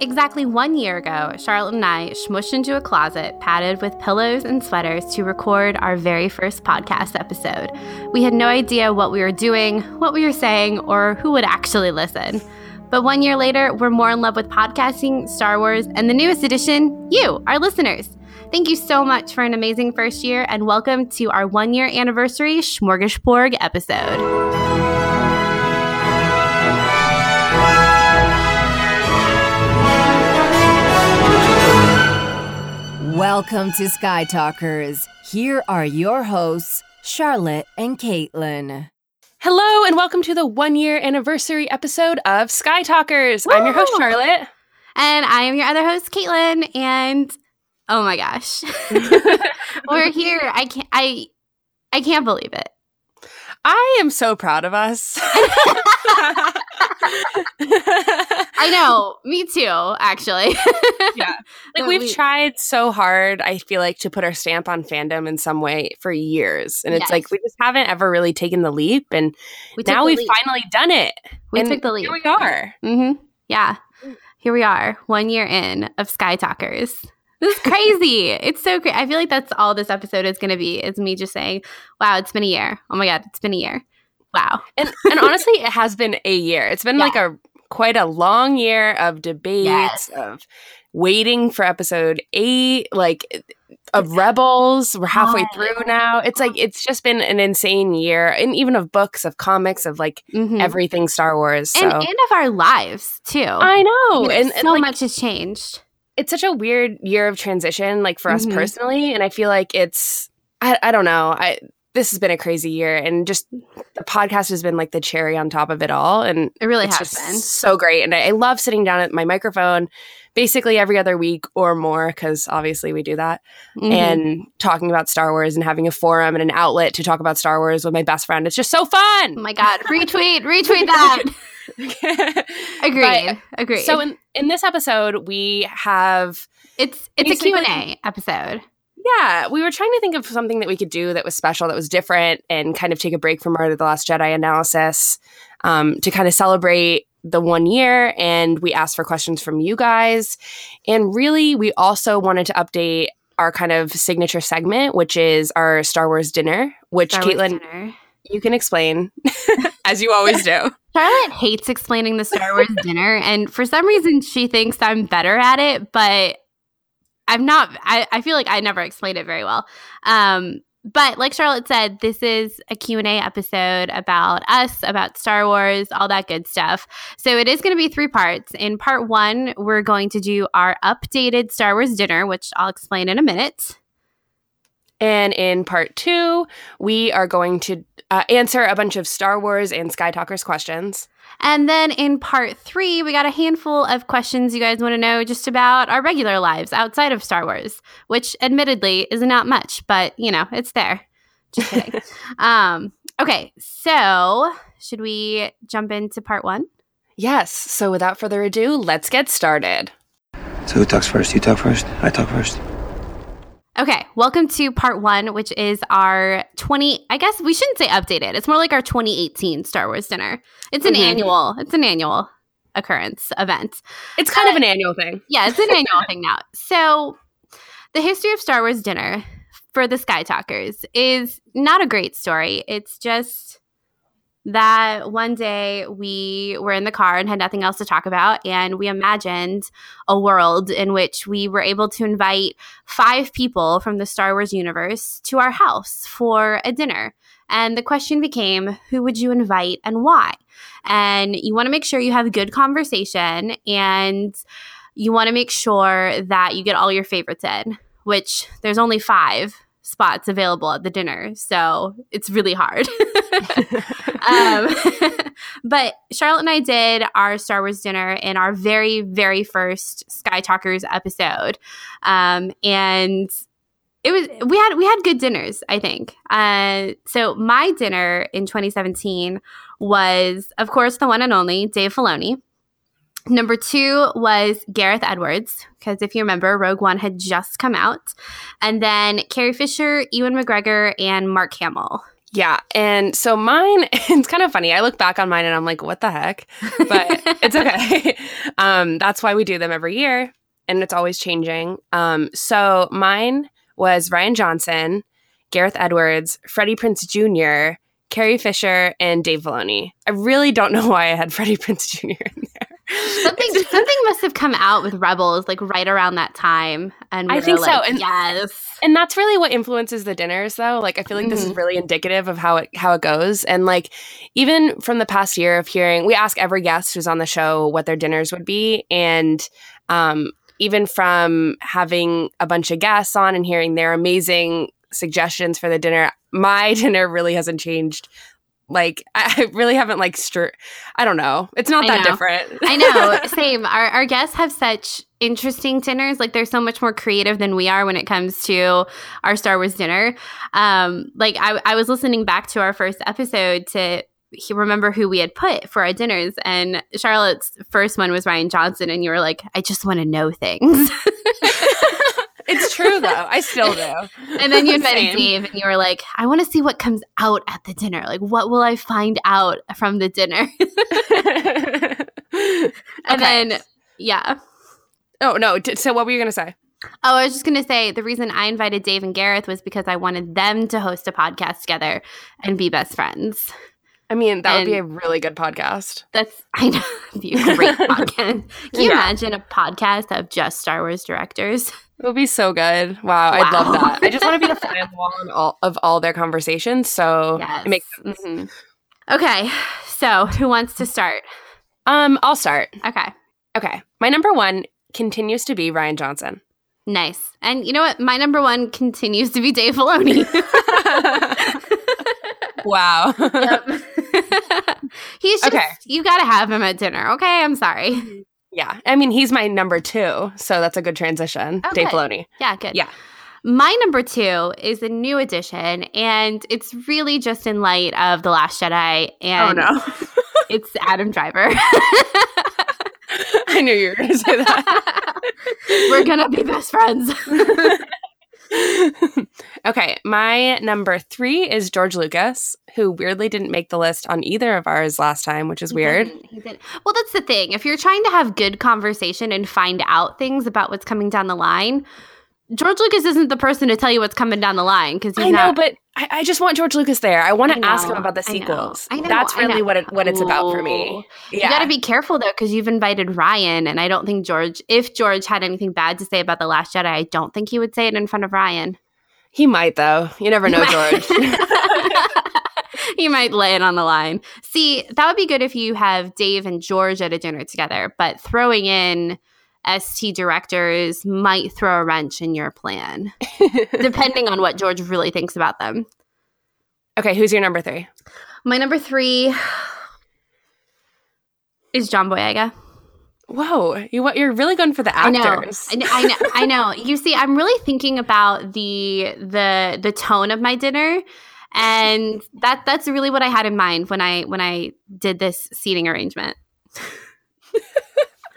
Exactly one year ago, Charlotte and I smushed into a closet padded with pillows and sweaters to record our very first podcast episode. We had no idea what we were doing, what we were saying, or who would actually listen. But one year later, we're more in love with podcasting, Star Wars, and the newest addition, you, our listeners. Thank you so much for an amazing first year, and welcome to our one year anniversary Smorgasborg episode. Welcome to Sky Talkers. Here are your hosts, Charlotte and Caitlin. Hello, and welcome to the one year anniversary episode of Sky Talkers. Woo! I'm your host, Charlotte. And I am your other host, Caitlin. And oh my gosh, we're here. I can't, I, I can't believe it. I am so proud of us. I know, me too, actually. yeah. Like we've we, tried so hard, I feel like, to put our stamp on fandom in some way for years. And it's like we just haven't ever really taken the leap. And we now we've leap. finally done it. We and took the leap. Here we are. Mm-hmm. Yeah. Here we are, one year in of Sky Talkers. This is crazy. it's so great. I feel like that's all this episode is going to be is me just saying, wow, it's been a year. Oh my God, it's been a year. Wow. And and honestly, it has been a year. It's been yeah. like a quite a long year of debates yes. of waiting for episode 8 like of rebels we're halfway through now it's like it's just been an insane year and even of books of comics of like mm-hmm. everything star wars so. and, and of our lives too i know you know and, and so like, much has changed it's such a weird year of transition like for mm-hmm. us personally and i feel like it's I, I don't know i this has been a crazy year and just the podcast has been like the cherry on top of it all and it really has been. so great and I, I, love sitting down at my microphone basically every other week or more because obviously we do that mm-hmm. and talking about star wars and having a forum and an outlet to talk about star wars with my best friend. It's just so fun! Oh my god. Retweet retweet that agreed agreed so in, in this episode we have it's it's a q&a episode yeah, we were trying to think of something that we could do that was special, that was different, and kind of take a break from our The Last Jedi analysis um, to kind of celebrate the one year. And we asked for questions from you guys. And really, we also wanted to update our kind of signature segment, which is our Star Wars dinner, which Star Caitlin, dinner. you can explain as you always do. Charlotte hates explaining the Star Wars dinner, and for some reason, she thinks I'm better at it, but I'm not, I, I feel like I never explained it very well. Um, but like Charlotte said, this is a Q&A episode about us, about Star Wars, all that good stuff. So it is going to be three parts. In part one, we're going to do our updated Star Wars dinner, which I'll explain in a minute. And in part two, we are going to uh, answer a bunch of Star Wars and Sky Talkers questions. And then in part three, we got a handful of questions you guys want to know just about our regular lives outside of Star Wars, which admittedly is not much, but you know, it's there. Just kidding. um, okay, so should we jump into part one? Yes. So without further ado, let's get started. So who talks first? You talk first? I talk first. Okay, welcome to part one, which is our 20, I guess we shouldn't say updated. It's more like our 2018 Star Wars dinner. It's an mm-hmm. annual, it's an annual occurrence event. It's kind uh, of an annual thing. Yeah, it's an annual thing now. So the history of Star Wars dinner for the Sky Talkers is not a great story. It's just that one day we were in the car and had nothing else to talk about. And we imagined a world in which we were able to invite five people from the Star Wars universe to our house for a dinner. And the question became who would you invite and why? And you want to make sure you have a good conversation and you want to make sure that you get all your favorites in, which there's only five spots available at the dinner. So it's really hard. um, but Charlotte and I did our Star Wars dinner in our very, very first Sky Talkers episode. Um, and it was we had we had good dinners i think uh, so my dinner in 2017 was of course the one and only dave filoni number two was gareth edwards because if you remember rogue one had just come out and then carrie fisher ewan mcgregor and mark hamill Yeah. And so mine, it's kind of funny. I look back on mine and I'm like, what the heck? But it's okay. um, that's why we do them every year and it's always changing. Um, so mine was Rian Johnson, Gareth Edwards, Freddie Prinze Jr., Carrie Fisher, and Dave Filoni. I really don't know why I had Freddie Prinze Jr. something something must have come out with rebels like right around that time and we I think so, and- yes. and that's really what influences the dinners though. Like i feel like this is really indicative of how it how it goes and like even from the past year of hearing we ask every guest who's on the show what their dinners would be and um even from having a bunch of guests on and hearing their amazing suggestions for the dinner my dinner really hasn't changed like i really haven't like str- i don't know it's not I that know. different I know, same. Our, our guests have such interesting dinners. Like they're so much more creative than we are when it comes to our Star Wars dinner. Um, like I, I was listening back to our first episode to he- remember who we had put for our dinners, and Charlotte's first one was Rian Johnson, and you were like, I just want to know things. it's true though i still do and then you invited. Dave, and you were like, I want to see what comes out at the dinner. Like, what will I find out from the dinner? and Okay. then, yeah. oh no so what were you gonna say Oh, I was just going to say the reason I invited Dave and Gareth was because I wanted them to host a podcast together and be best friends. I mean, that would be a really good podcast. That's, I know, it'd be a great podcast. Can you Yeah. imagine a podcast of just Star Wars directors? It would be so good. Wow, I'd love that. I just want to be the fly on the wall all, of all their conversations. So Yes. it makes sense. Mhm. Okay, so who wants to start? Um, I'll start. Okay, Okay, my number one continues to be Rian Johnson. nice. And you know what? My number one continues to be Dave Filoni. Wow. He's just, Okay. you got to have him at dinner. Okay, I'm sorry. Mm-hmm. yeah, I mean, he's my number two, so that's a good transition. Oh, Dave good. Filoni. Yeah, good. Yeah. My number two is a new addition, and it's really just in light of The Last Jedi, oh, and oh, no. it's Adam Driver. I knew you were going to say that. We're gonna be best friends. okay, my number three is George Lucas, who weirdly didn't make the list on either of ours last time, which is weird. He didn't- he didn't. Well, that's the thing. If you're trying to have good conversation and find out things about what's coming down the line, George Lucas isn't the person to tell you what's coming down the line because he's I know, not. but I, I just want George Lucas there. I want to ask him about the I know, sequels. I know, That's really know. what it, what it's about for me. You got to be careful though, because you've invited Rian, and I don't think George. If George had anything bad to say about the Last Jedi, I don't think he would say it in front of Rian. He might though. You never know, George. he might lay it on the line. See, that would be good if you have Dave and George at a dinner together, but throwing in ST directors might throw a wrench in your plan, depending on what George really thinks about them. okay, who's your number three? My number three is John Boyega. Whoa, you what? You're really going for the actors. I know, I know, I know. You see, I'm really thinking about the the the tone of my dinner, and that that's really what I had in mind when I when I did this seating arrangement.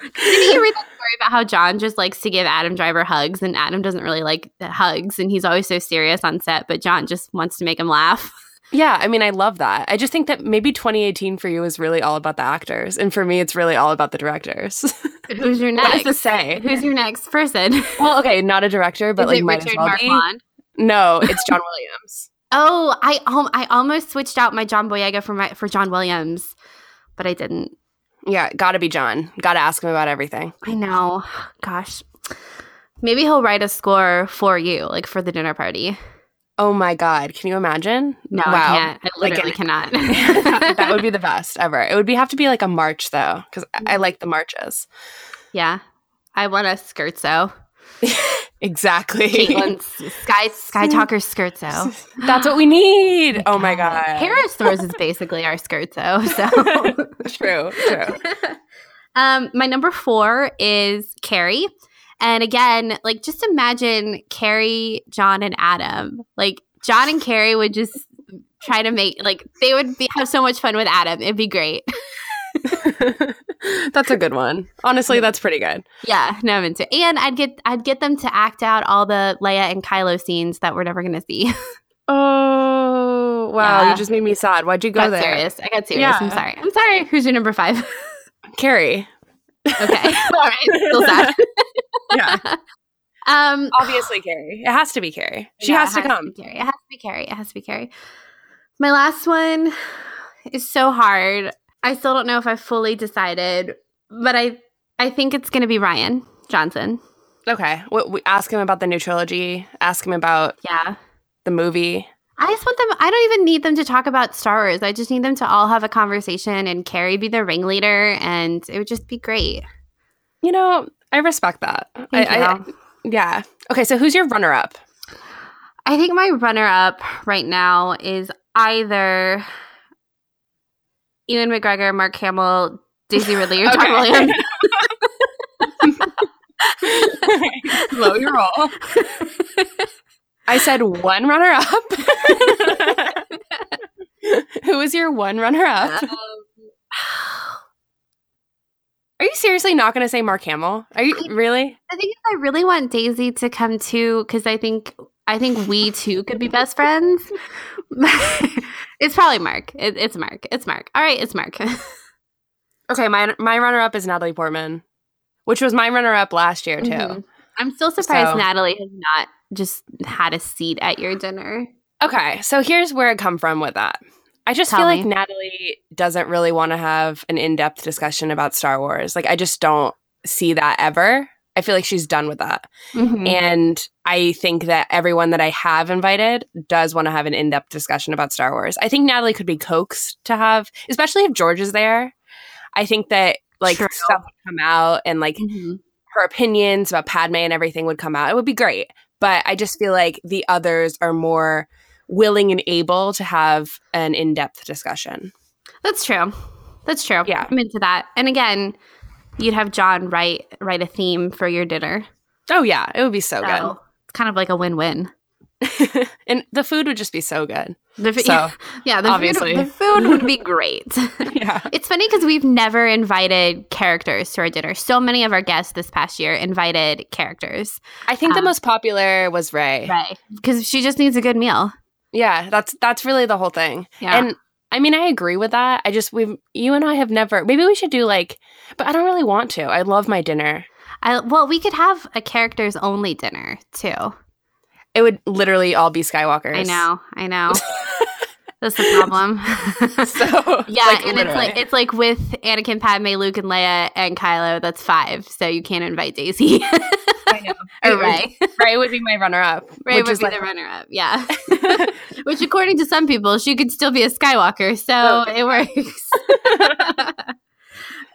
Didn't you read that story about how John just likes to give Adam Driver hugs, and Adam doesn't really like the hugs, and he's always so serious on set, but John just wants to make him laugh. Yeah, I mean, I love that. I just think that maybe 2018 for you is really all about the actors, and for me, it's really all about the directors. Who's your what next? this say? Who's your next person? well, okay, not a director, but Is like it Richard well. Marquand? No, it's John Williams. Oh, I um, I almost switched out my John Boyega for my for John Williams, but I didn't. Yeah, gotta be John. Gotta ask him about everything. I know. Gosh. Maybe he'll write a score for you, like for the dinner party. Oh my god, can you imagine? No, Wow. I can't. I literally an- cannot. that would be the best ever. It would be have to be like a march though, because I like the marches. yeah. I want a scherzo. Exactly. Caitlin's Sky Sky Talker scherzo. That's what we need. Oh my god. Harris Stores is basically our scherzo. So True. True. um my number four is Carrie. And again, like just imagine Carrie, John, and Adam. Like John and Carrie would just try to make like they would be, have so much fun with Adam. It'd be great. that's a good one. Honestly, that's pretty good. Yeah, no, I'm into. It. And I'd get I'd get them to act out all the Leia and Kylo scenes that we're never gonna see. Oh wow! Yeah. You just made me sad. Why'd you go got there? serious. I got serious. Yeah. I'm sorry. I'm sorry. Who's your number five? Carrie. okay. all right. Still sad. Yeah, Um, obviously Carrie. It has to be Carrie. She Yeah, has it to come. be Carrie. It has to be Carrie. It has to be Carrie. My last one is so hard. I still don't know if I fully decided, but I I think it's going to be Rian Johnson. Okay. What, we ask him about the new trilogy. Ask him about Yeah. the movie. I just want them. I don't even need them to talk about Star Wars. I just need them to all have a conversation and Carrie be the ringleader, and it would just be great. You know, I respect that. I, I- yeah. Okay. So who's your runner-up? I think my runner up right now is either Ewan McGregor, Mark Hamill, Daisy Ridley, or John Okay. Williams. Slow your roll. I said one runner-up. Who is your one runner-up? Um, Are you seriously not going to say Mark Hamill? Are you really? I think I really want Daisy to come too because I think I think we too could be best friends. it's probably Mark. It, it's Mark. It's Mark. All right, it's Mark. Okay, my my runner-up is Natalie Portman, which was my runner-up last year too. Mhm. I'm still surprised So- Natalie has not just had a seat at your dinner. Okay, so here's where it come from with that. I just Tell feel like. Natalie doesn't really want to have an in-depth discussion about Star Wars. Like I just don't see that ever. I feel like she's done with that. Mhm. And I think that everyone that I have invited does want to have an in-depth discussion about Star Wars. I think Natalie could be coaxed to have, especially if George is there. I think that like True. stuff would come out and like Mhm. her opinions about Padme and everything would come out. It would be great. But I just feel like the others are more willing and able to have an in-depth discussion. That's true. That's true. Yeah. I'm into that. And again, you'd have John write write a theme for your dinner. Oh yeah, it would be so So it's kind of like a win-win. and the food would just be so good. The, So, yeah, the obviously. food, the food would be great. Yeah. It's funny because we've never invited characters to our dinner. So many of our guests this past year invited characters. I think the Um, most popular was Rey. Right. Because she just needs a good meal. Yeah, that's that's really the whole thing. Yeah. And I mean, I agree with that. I just we you and I have never. Maybe we should do like, but I don't really want to. I love my dinner. I, well, we could have a characters only dinner too. It would literally all be Skywalkers. I know. I know. That's the problem. So yeah, like, and it's like it's like with Anakin, Padme, Luke, and Leia, and Kylo. That's five, so you can't invite Daisy I know. or Rey. Rey would be my runner-up, Rey would be like the runner-up. Yeah, which according to some people, she could still be a Skywalker, so it works.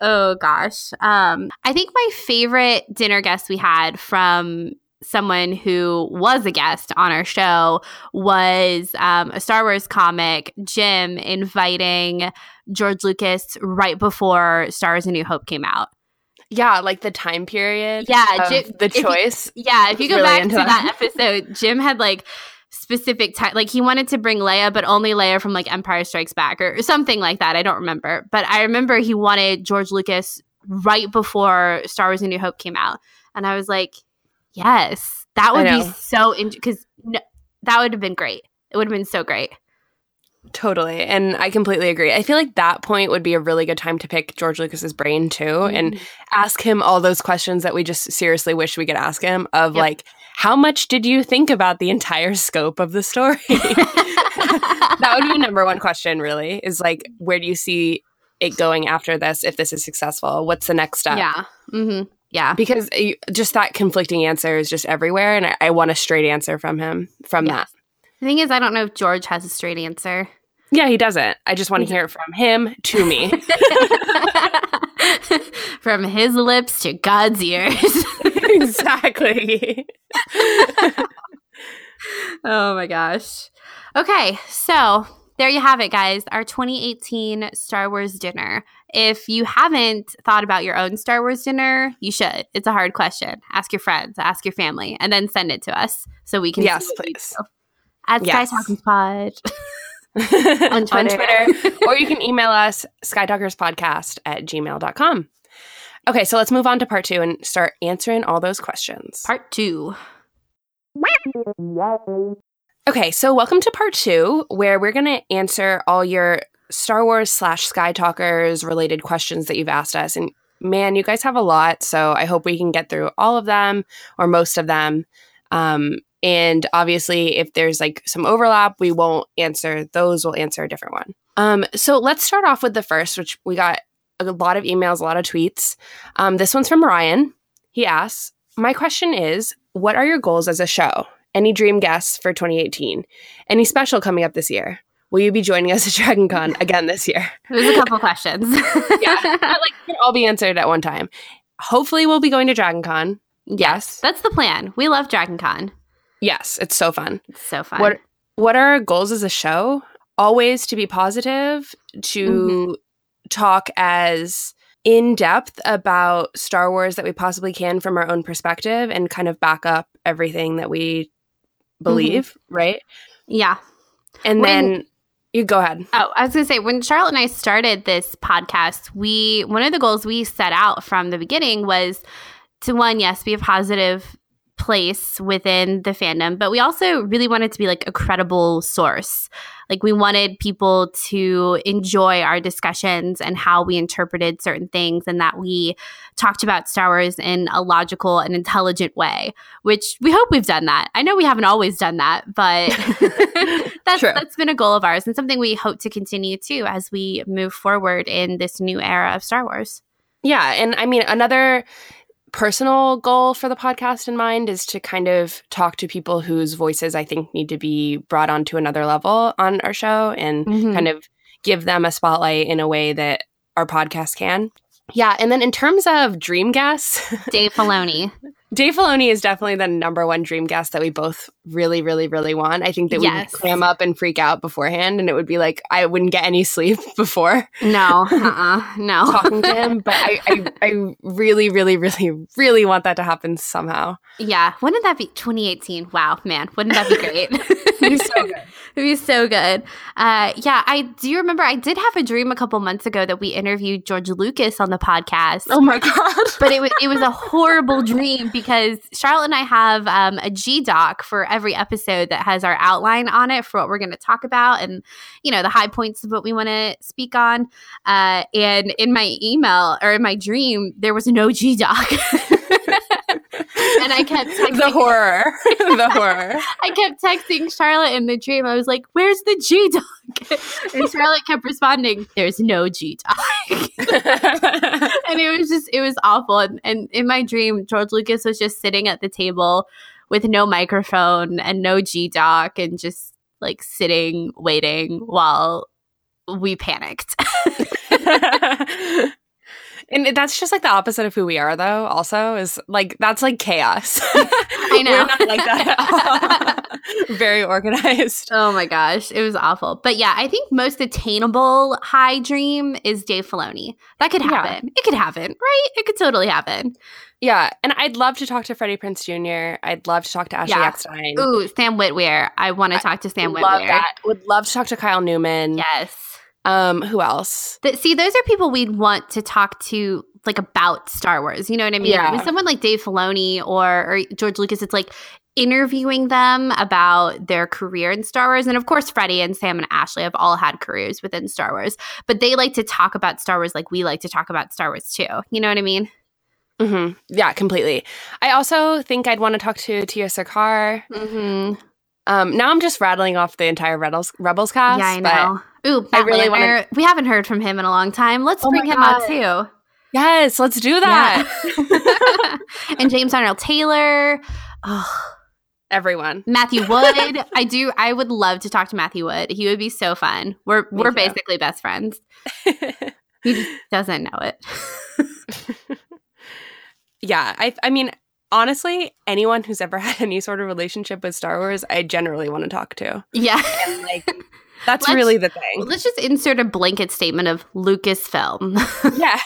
oh gosh, um, I think my favorite dinner guest we had from someone who was a guest on our show was um, a Star Wars comic, Jim, inviting George Lucas right before Star Wars: A New Hope came out. yeah, like the time period. Yeah, Jim- the if you- choice. Yeah, if you go Really back to that. that. episode, Jim had like specific time like he wanted to bring Leia but only Leia from like Empire Strikes Back or something like that. I don't remember. But I remember he wanted George Lucas right before Star Wars A New Hope came out. And I was like, "Yes, that would be so cuz no, that would have been great. It would have been so great." Totally. And I completely agree. I feel like that point would be a really good time to pick George Lucas's brain too Mm-hmm. and ask him all those questions that we just seriously wish we could ask him of Yep. like how much did you think about the entire scope of the story? that would be number one question really is like where do you see it going after this if this is successful? What's the next step? yeah. Mhm. Yeah. Because just that conflicting answer is just everywhere and I, I want a straight answer from him from Yes. The thing is I don't know if George has a straight answer. Yeah, he doesn't. I just want to hear it from him to me. From his lips to God's ears. exactly. oh my gosh. Okay, so there you have it, guys. Our 2018 Star Wars dinner. If you haven't thought about your own Star Wars dinner, you should. It's a hard question. Ask your friends, ask your family, and then send it to us so we can Yes, see what you please. At Yes. Sky Talking Pod. on Twitter. Twitter. or you can email us skytalkerspodcast at gmail.com. Okay, so let's move on to part two and start answering all those questions. Part two. Okay, so welcome to part two, where we're going to answer all your Star Wars slash Sky Talkers related questions that you've asked us. And man, you guys have a lot, so I hope we can get through all of them or most of them. Um, and obviously, if there's like some overlap, we won't answer those. We'll answer a different one. Um, so let's start off with the first, which we got a lot of emails, a lot of tweets. Um, this one's from Ryan. He asks, My question is, what are your goals as a show? Any dream guests for 2018? Any special coming up this year? Will you be joining us at Dragon Con again this year? There's a couple questions. yeah, like can all be answered at one time. Hopefully, we'll be going to Dragon Con. Yes, That's the plan. We love Dragon Con. yes, it's so fun. It's so fun. What What are our goals as a show? Always to be positive, to Mm-hmm. talk as in depth about Star Wars that we possibly can from our own perspective, and kind of back up everything that we Mm-hmm. believe. Right, yeah. and When- then you go ahead. Oh, I was going to say, when Charlotte and I started this podcast, we one of the goals we set out from the beginning was to one, yes, be a positive place within the fandom, but we also really wanted to be like a credible source. Like we wanted people to enjoy our discussions and how we interpreted certain things and that we talked about Star Wars in a logical and intelligent way, which we hope we've done that. I know we haven't always done that, but that's True. that's been a goal of ours and something we hope to continue too as we move forward in this new era of Star Wars. Yeah, and I mean another personal goal for the podcast in mind is to kind of talk to people whose voices I think need to be brought onto another level on our show and Mhm. kind of give them a spotlight in a way that our podcast can. Yeah, and then in terms of dream guests, Dave Filoni. Dave Filoni is definitely the number one dream guest that we both really, really, really want. I think that Yes. we'd clam up and freak out beforehand, and it would be like I wouldn't get any sleep before No, uh-uh, no. talking to him. But I, I, I really, really, really, really want that to happen somehow. Yeah, wouldn't that be 2018? Wow, man, wouldn't that be great? It'd be so good. It'd be so good. Uh, yeah, I do remember I did have a dream a couple months ago that we interviewed George Lucas on the podcast. Oh my god! but it was it was a horrible dream because Charlotte and I have um, a G doc for every episode that has our outline on it for what we're going to talk about and you know the high points of what we want to speak on. Uh, and in my email or in my dream, there was no G doc. and I kept texting the horror, the horror. I kept texting Charlotte in the dream. I was like, "Where's the G doc?" and Charlotte kept responding, "There's no G doc." and it was just, it was awful. And, and in my dream, George Lucas was just sitting at the table with no microphone and no G doc, and just like sitting waiting while we panicked. and that's just like the opposite of who we are, though. Also, is like that's like chaos. I know. We're not like that at all. Very organized. Oh my gosh, it was awful. But yeah, I think most attainable high dream is Dave Filoni. That could Yeah. happen. It could happen, right? It could totally happen. Yeah, and I'd love to talk to Freddie Prinze Jr. I'd love to talk to Ashley Yeah. Eckstein. Ooh, Sam Witwer. I want to talk to Sam love Witwer. that. Would love to talk to Kyle Newman. Yes. Um, who else? Th- see, those are people we'd want to talk to, like about Star Wars. You know what I mean? Yeah. With someone like Dave Filoni or, or George Lucas, it's like interviewing them about their career in Star Wars. And of course, Freddie and Sam and Ashley have all had careers within Star Wars, but they like to talk about Star Wars like we like to talk about Star Wars too. You know what I mean? hmm Yeah, completely. I also think I'd want to talk to Tiya Sircar. Mm-hmm. Um, now I'm just rattling off the entire Rebels Rebels cast. yeah, I but know. Ooh, I Matt really Lanter. We haven't heard from him in a long time. Let's Oh bring him out too. Yes, let's do that. Yeah. and James Arnold Taylor. Oh, Everyone. Matthew Wood. I do. I would love to talk to Matthew Wood. He would be so fun. We're Me we're too. basically best friends. He just doesn't know it. yeah, I I mean, honestly, anyone who's ever had any sort of relationship with Star Wars, I generally want to talk to. yeah. And like That's Let's- really the thing. Let's just insert a blanket statement of Lucasfilm. Yeah.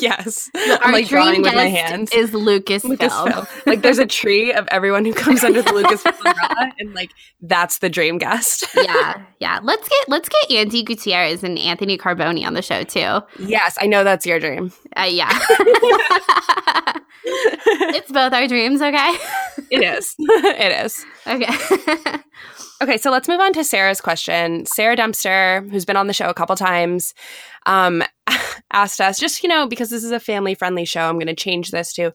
yes. Our I'm like drawing with my hands. is Lucasfilm. Lucasfilm. like there's a tree of everyone who comes under the Lucasfilm umbrella, and like that's the dream guest. yeah, yeah. Let's get let's get Andi Gutierrez and Anthony Carboni on the show too. yes, I know that's your dream. Uh, yeah. It's both our dreams, okay? It is. it is. Okay. Okay, so let's move on to Sarah's question. Sarah Dempster, who's been on the show a couple times, um, asked us just, you know, because this is a family friendly show, I'm going to change this to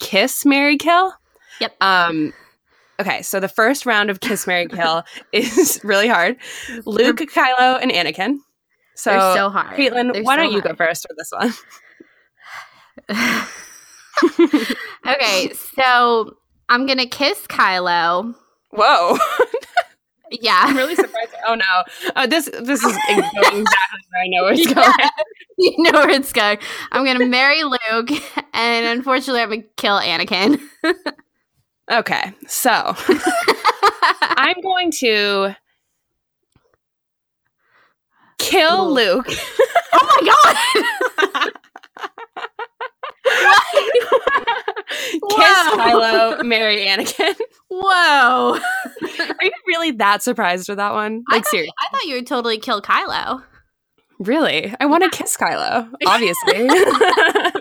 Kiss, Marry Kill. Yep. Um, okay, so the first round of Kiss, Marry Kill is really hard Luke, Kylo, and Anakin. So, They're so hard. Caitlin, They're why so don't you go first for this one? okay, so I'm gonna kiss Kylo. Whoa. Yeah. I'm really surprised. Oh no. Oh, this this is going exactly where I know where it's going. you know where it's going. I'm gonna marry Luke, and unfortunately, I'm gonna kill Anakin. Okay, so I'm going to kill Ooh. Luke. oh my god! Kiss. Kylo, marry Anakin. Whoa! Are you really that surprised with that one? I Like thought, seriously? I thought you would totally kill Kylo. Really? I want to kiss Kylo. Obviously. I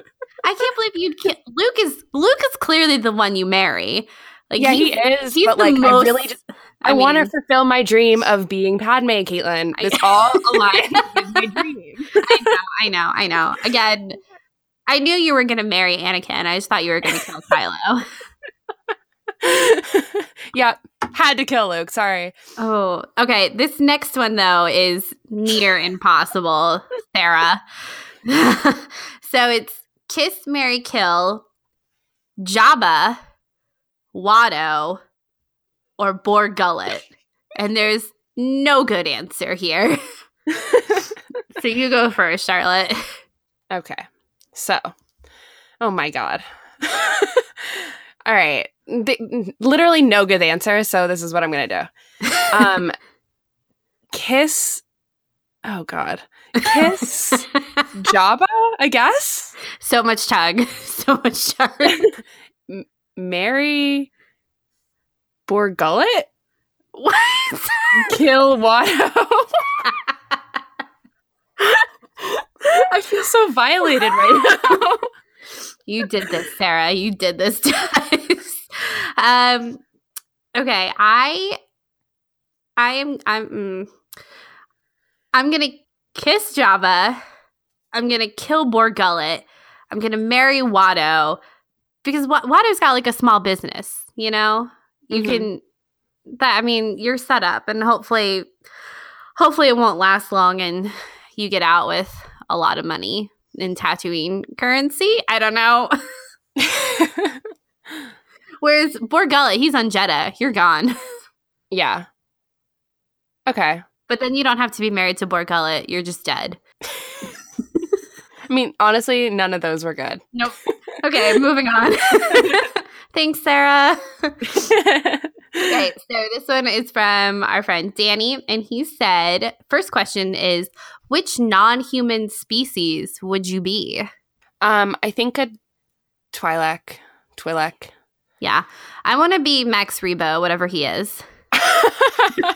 can't believe you'd kill Luke. Is Luke is clearly the one you marry? Like yeah, he is. He's but the like, most. I really just I, want to fulfill my dream of being Padme, Caitlin. I- This all aligns with my dream. I know, I know, I know. Again, I knew you were going to marry Anakin. I just thought you were going to kill Kylo. yeah, had to kill Luke. Sorry. Oh, okay. This next one though is near impossible, Sarah. so it's kiss, marry, kill, Jabba, Watto, or Bor Gullet, and there's no good answer here. so you go first, Charlotte. Okay. So, oh my God. All right. The- literally no good answer. So, this is what I'm going to do. Um, kiss. Oh God. Kiss Jabba, I guess. so much tug, so much tug. Marry Bor Gullet. what? Kill Watto. I feel so violated right now. You did this, Sarah. You did this to us. um, okay, I, I am, I'm, mm, I'm gonna kiss Jabba. I'm gonna kill Bor Gullet. I'm gonna marry Watto because Wa- Watto's got like a small business. You know, you Mhm. can. That I mean, you're set up, and hopefully, hopefully, it won't last long, and you get out with a lot of money in Tatooine currency. I don't know. Whereas Bor Gullet, he's on Jedha. You're gone. yeah. Okay. But then you don't have to be married to Bor Gullet. You're just dead. I mean, honestly, none of those were good. Nope. Okay, moving on. Thanks, Sarah. Okay, so this one is from our friend Danny, and he said, first question is, which non-human species would you be? um, I think a Twi'lek. Twi'lek. Yeah, I want to be Max Rebo, whatever he is. okay,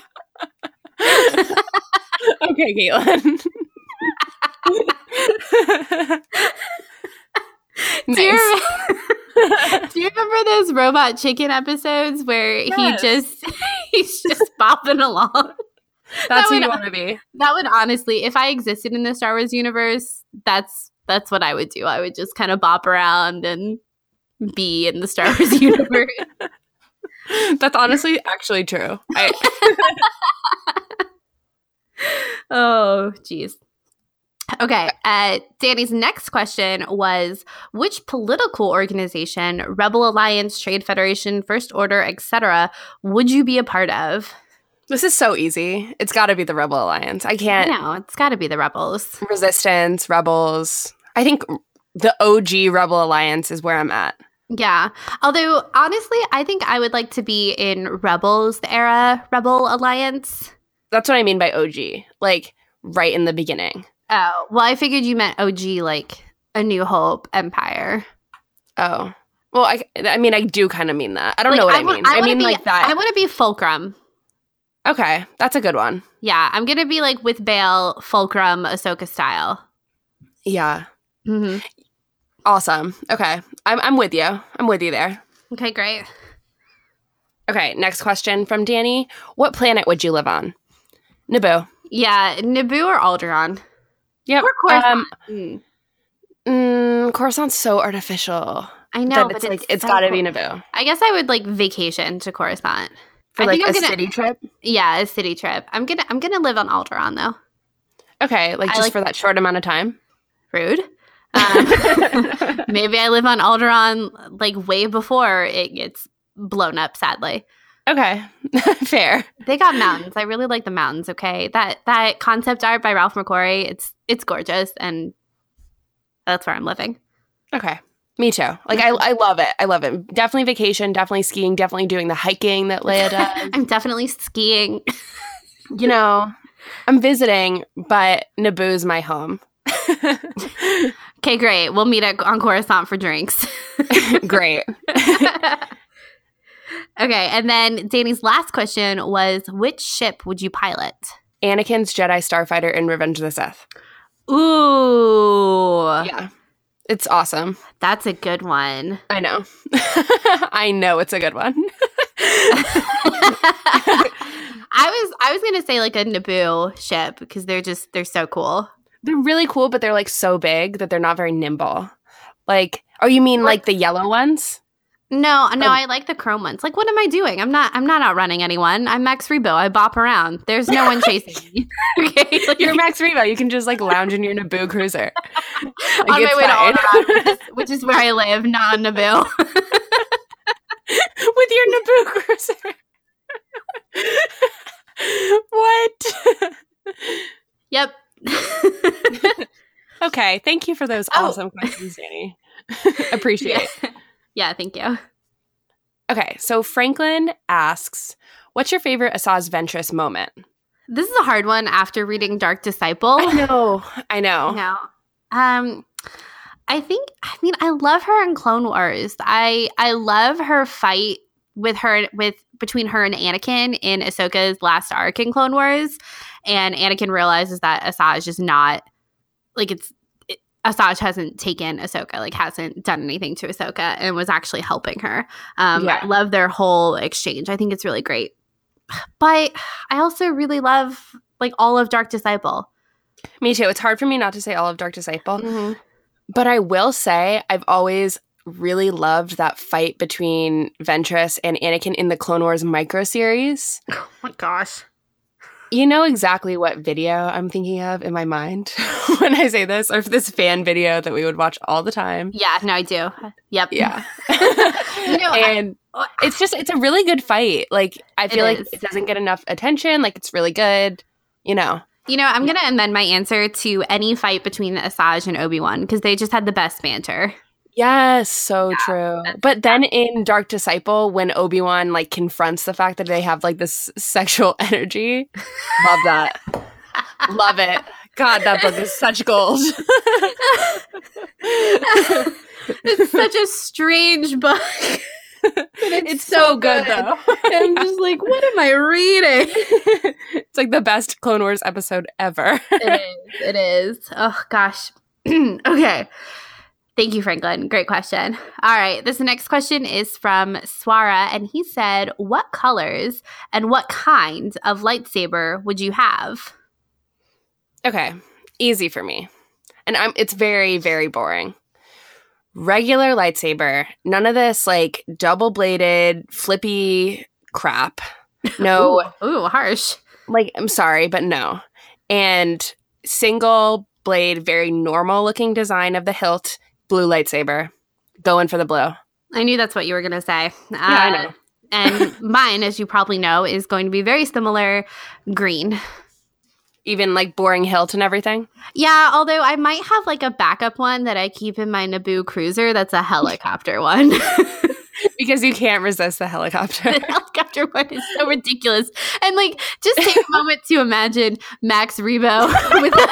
Caitlin. Nice. Do you remember those robot chicken episodes where Yes. he just he's just bopping along? That's who would- you want to be. That would honestly, if I existed in the Star Wars universe, that's that's what I would do. I would just kind of bop around and be in the Star Wars universe. That's honestly actually true. I, oh, jeez. Okay, uh, Danny's next question was which political organization, Rebel Alliance, Trade Federation, First Order, etc., would you be a part of? this is so easy. It's got to be the Rebel Alliance. I can't. No, it's got to be the Rebels. Resistance, Rebels. I think the OG Rebel Alliance is where I'm at. Yeah. Although, honestly, I think I would like to be in Rebels the era, Rebel Alliance. that's what I mean by OG. Like right in the beginning. Oh, well, I figured you meant OG, like A New Hope, Empire. Oh. Well, I, I mean, I do kind of mean that. I don't Like, know what I, mean. I, wanna mean be, like that. I want to be Fulcrum. okay, that's a good one. Yeah, I'm gonna be like with Bail, Fulcrum, Ahsoka style. Yeah, hmm awesome. Okay, I'm I'm with you. I'm with you there. Okay, great. Okay, next question from Danny. What planet would you live on? Naboo. Yeah, Naboo or Alderaan. Yep. Or Coruscant. Um, Mm. mm, Coruscant's so artificial. I know, but it's like it's so got to cool. be Naboo I guess I would like vacation to Coruscant for I like think a I'm gonna- city trip. Yeah, a city trip. I'm gonna I'm gonna live on Alderaan though. Okay, like I just like- for that short amount of time. Rude. Um, maybe I live on Alderaan like way before it gets blown up. Sadly, okay, fair. they got mountains. I really like the mountains. Okay, that that concept art by Ralph McQuarrie. It's it's gorgeous, and that's where I'm living. Okay. Me too. Like I, I love it. I love it. Definitely vacation. Definitely skiing. Definitely doing the hiking that Leia does. I'm definitely skiing. you know, I'm visiting, but Naboo's my home. Okay, great. We'll meet at, on Coruscant for drinks. Great. Okay, and then Danny's last question was which ship would you pilot? Anakin's Jedi Starfighter in Revenge of the Sith. Ooh. Yeah. It's awesome. That's a good one. I know. I know it's a good one. I was I was gonna say like a Naboo ship because they're just they're so cool. they're really cool, but they're like so big that they're not very nimble. Like, oh, you mean like the yellow ones? No, no, Oh. I like the chrome ones. Like, what am I doing? I'm not I'm not outrunning anyone. I'm Max Rebo. I bop around. There's no one chasing me. okay, like, You're Max Rebo. You can just like lounge in your Naboo cruiser. on my way to. Alderaan, which is, which is where I live, not on Naboo. with your Naboo cruiser. what? yep. okay, thank you for those Oh. awesome questions, Danny. Appreciate yeah. it. Yeah, thank you. Okay, so Franklin asks, "What's your favorite Asajj Ventress moment?" This is a hard one after reading Dark Disciple. I know, I know. No. Um I think I mean I love her in Clone Wars. I I love her fight with her with between her and Anakin in Ahsoka's last arc in Clone Wars. And Anakin realizes that Asajj is not like it's it, Asajj hasn't taken Ahsoka, like hasn't done anything to Ahsoka and was actually helping her. Um Yeah. I love their whole exchange. I think it's really great. But I also really love like all of Dark Disciple. Me too. It's hard for me not to say all of Dark Disciple, Mhm. but I will say I've always really loved that fight between Ventress and Anakin in the Clone Wars micro series. Oh my gosh. You know exactly what video I'm thinking of in my mind when I say this, or this fan video that we would watch all the time. Yeah, no, I do. Yep. Yeah. You know, I- and oh, ah. it's just, it's a really good fight. Like, I feel like is. it doesn't get enough attention. Like, it's really good, you know. You know, I'm going to amend my answer to any fight between Asajj and Obi Wan because they just had the best banter. Yes, so true. But then in Dark Disciple, when Obi Wan like confronts the fact that they have like this sexual energy, love that. love it. God, that book is such gold. it's such a strange book. But it's so good, though. I'm just like, what am I reading? it's like the best Clone Wars episode ever. it is. It is. Oh, gosh. okay. Thank you, Franklin. Great question. All right. This next question is from Swara, and he said, What colors and what kind of lightsaber would you have? Okay, easy for me. And I'm it's very very boring. Regular lightsaber, none of this like double-bladed flippy crap. No, Ooh, ooh, harsh. like I'm sorry, but no. And single blade, very normal looking design of the hilt, blue lightsaber. Going for the blue. I knew that's what you were going to say. Uh, I know. and mine, as you probably know, is going to be very similar green. Even like boring hilt and everything. Yeah, although I might have like a backup one that I keep in my Naboo cruiser that's a helicopter one. because you can't resist the helicopter. the helicopter one is so ridiculous. And like, just take a moment to imagine Max Rebo with a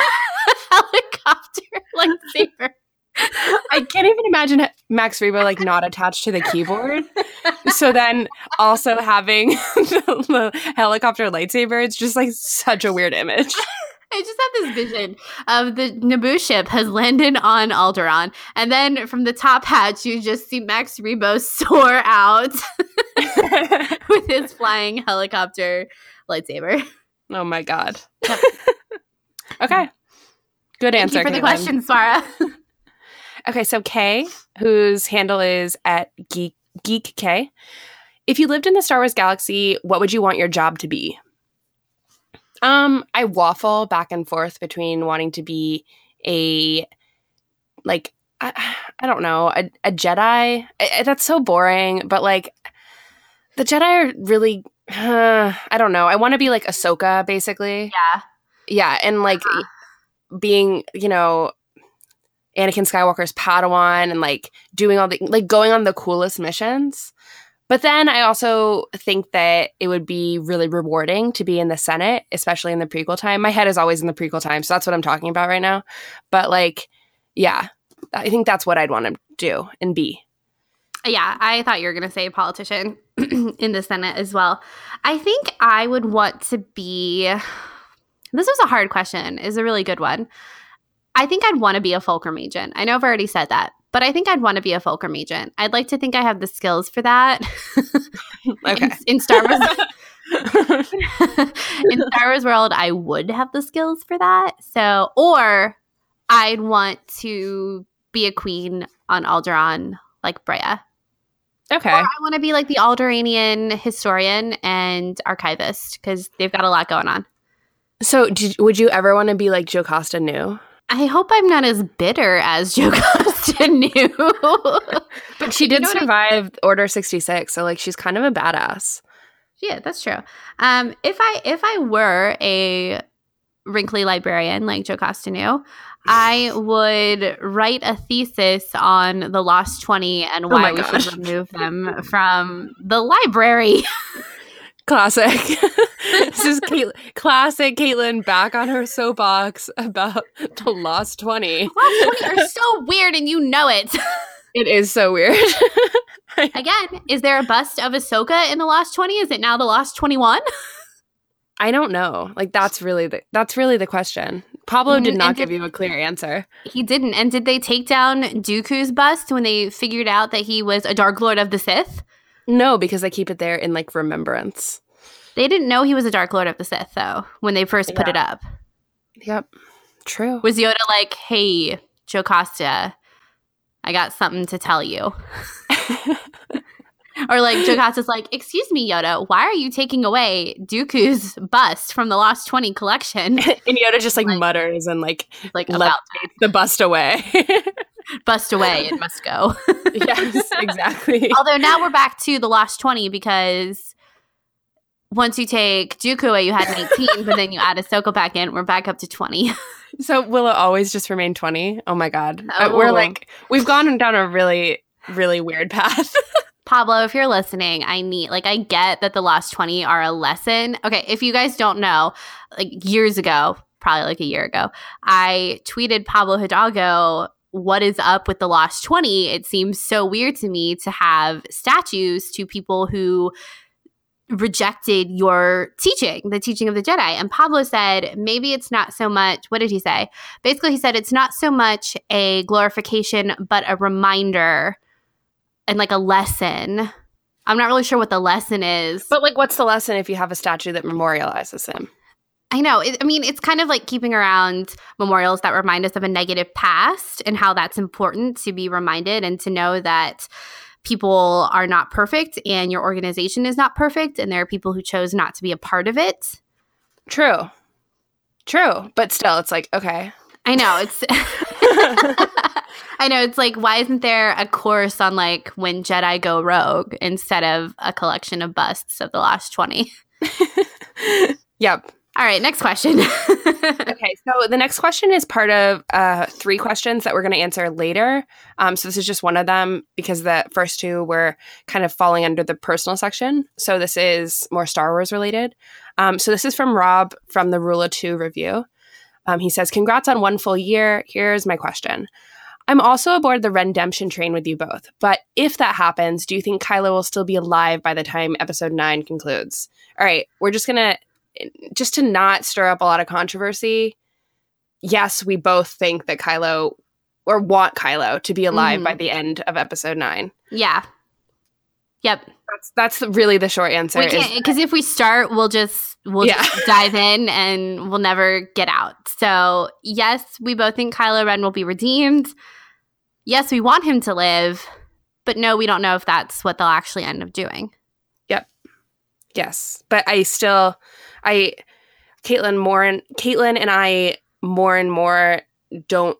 helicopter lightsaber. I can't even imagine Max Rebo like not attached to the keyboard. So then also having the, the helicopter lightsaber, it's just like such a weird image. I just have this vision of the Naboo ship has landed on Alderaan, and then from the top hatch, you just see Max Rebo soar out with his flying helicopter lightsaber. Oh my god. okay. Good Thank answer. for the question, Swara. Okay, so Kay, whose handle is at Geek Geek K. If you lived in the Star Wars galaxy, what would you want your job to be? Um, I waffle back and forth between wanting to be a like I, I don't know, a, a Jedi. I, that's so boring, but like the Jedi are really uh, I don't know. I want to be like Ahsoka basically. Yeah. Yeah, and like being, you know, Anakin Skywalker's Padawan and like doing all the like going on the coolest missions. But then I also think that it would be really rewarding to be in the Senate, especially in the prequel time. My head is always in the prequel time, so that's what I'm talking about right now. But like, yeah, I think that's what I'd want to do and be. Yeah, I thought you were going to say politician in the Senate as well. I think I would want to be. This was a hard question. Is a really good one. I think I'd want to be a Fulcrum agent. I know I've already said that, but I think I'd want to be a Fulcrum agent. I'd like to think I have the skills for that. Okay. in, in Star Wars, in Star Wars world, I would have the skills for that. So, or I'd want to be a queen on Alderaan, like Breha. okay. Or I want to be like the Alderaanian historian and archivist because they've got a lot going on. So, did, would you ever want to be like Jocasta Costa new? I hope I'm not as bitter as Joe Costa knew. But she You did know what I- survive Order 66, so like she's kind of a badass. yeah, that's true. Um, if I if I were a wrinkly librarian like Jocasta Nu, I would write a thesis on the Lost Twenty and why my we gosh. should remove them from the library. Classic. this is classic Caitlin back on her soapbox about the Lost 20. Lost Twenty are so weird, and you know it. It is so weird. Again, is there a bust of Ahsoka in the Lost Twenty? Is it now the Lost Twenty One? I don't know. Like that's really the that's really the question. Pablo did not and give you a clear answer. He didn't. And did they take down Dooku's bust when they figured out that he was a Dark Lord of the Sith? No, because they keep it there in like remembrance. They didn't know he was a Dark Lord of the Sith, though, when they first put it up. Yep. True. Was Yoda like, hey, Jocasta, I got something to tell you? or like, Jocasta's like, excuse me, Yoda, why are you taking away Dooku's bust from the Lost 20 collection? and Yoda just like, Like- mutters and like like, about the bust away. bust away, it must go. yes, exactly. Although now we're back to the Lost 20 because once you take Dooku away, you had an 18, but then you add Ahsoka back in, we're back up to 20. So will it always just remain 20? Oh my god. Uh, Oh. We're like we've gone down a really really weird path. Pablo, if you're listening, I need, like, I get that the Lost 20 are a lesson. Okay, if you guys don't know, like, years ago, probably like a year ago, I tweeted Pablo Hidalgo, what is up with the Lost 20? It seems so weird to me to have statues to people who rejected your teaching, the teaching of the Jedi. And Pablo said, maybe it's not so much, what did he say? Basically, he said it's not so much a glorification, but a reminder and like a lesson. I'm not really sure what the lesson is. but like what's the lesson if you have a statue that memorializes him? I know. It, I mean, it's kind of like keeping around memorials that remind us of a negative past and how that's important to be reminded and to know that people are not perfect and your organization is not perfect and there are people who chose not to be a part of it. True. True. But still it's like okay. I know. It's I know it's like why isn't there a course on like when Jedi go rogue instead of a collection of busts of the last 20? yep. All right, next question. okay, so the next question is part of uh, three questions that we're going to answer later. Um, so this is just one of them because the first two were kind of falling under the personal section. So this is more Star Wars related. Um, so this is from Rob from the Rule of Two review. Um, he says, "Congrats on one full year. Here's my question." I'm also aboard the redemption train with you both, but if that happens, do you think Kylo will still be alive by the time episode 9 concludes? All right, we're just going to just to not stir up a lot of controversy, yes, we both think that Kylo or want Kylo to be alive mm-hmm. by the end of episode nine. Yeah. Yep. That's that's really the short answer. Because if we start, we'll just we'll yeah. just dive in and we'll never get out. So yes, we both think Kylo Ren will be redeemed. Yes, we want him to live, but no, we don't know if that's what they'll actually end up doing. Yep. Yes, but I still I Caitlin more and Caitlin and I more and more don't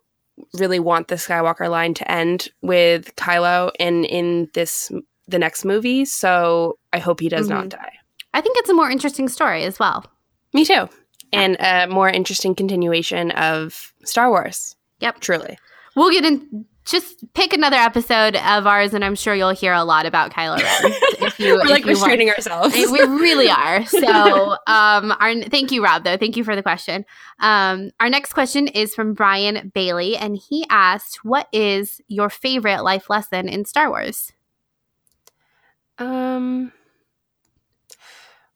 really want the Skywalker line to end with Kylo in in this the next movie. So I hope he does mm-hmm. not die. I think it's a more interesting story as well. Me too. And a more interesting continuation of Star Wars. Yep. Truly. We'll get in just pick another episode of ours, and I'm sure you'll hear a lot about Kylo Ren. If you, we're like restraining want. ourselves. we really are. So, um, our thank you, Rob. Though, thank you for the question. Um, our next question is from Brian Bailey, and he asked, "What is your favorite life lesson in Star Wars?" Um,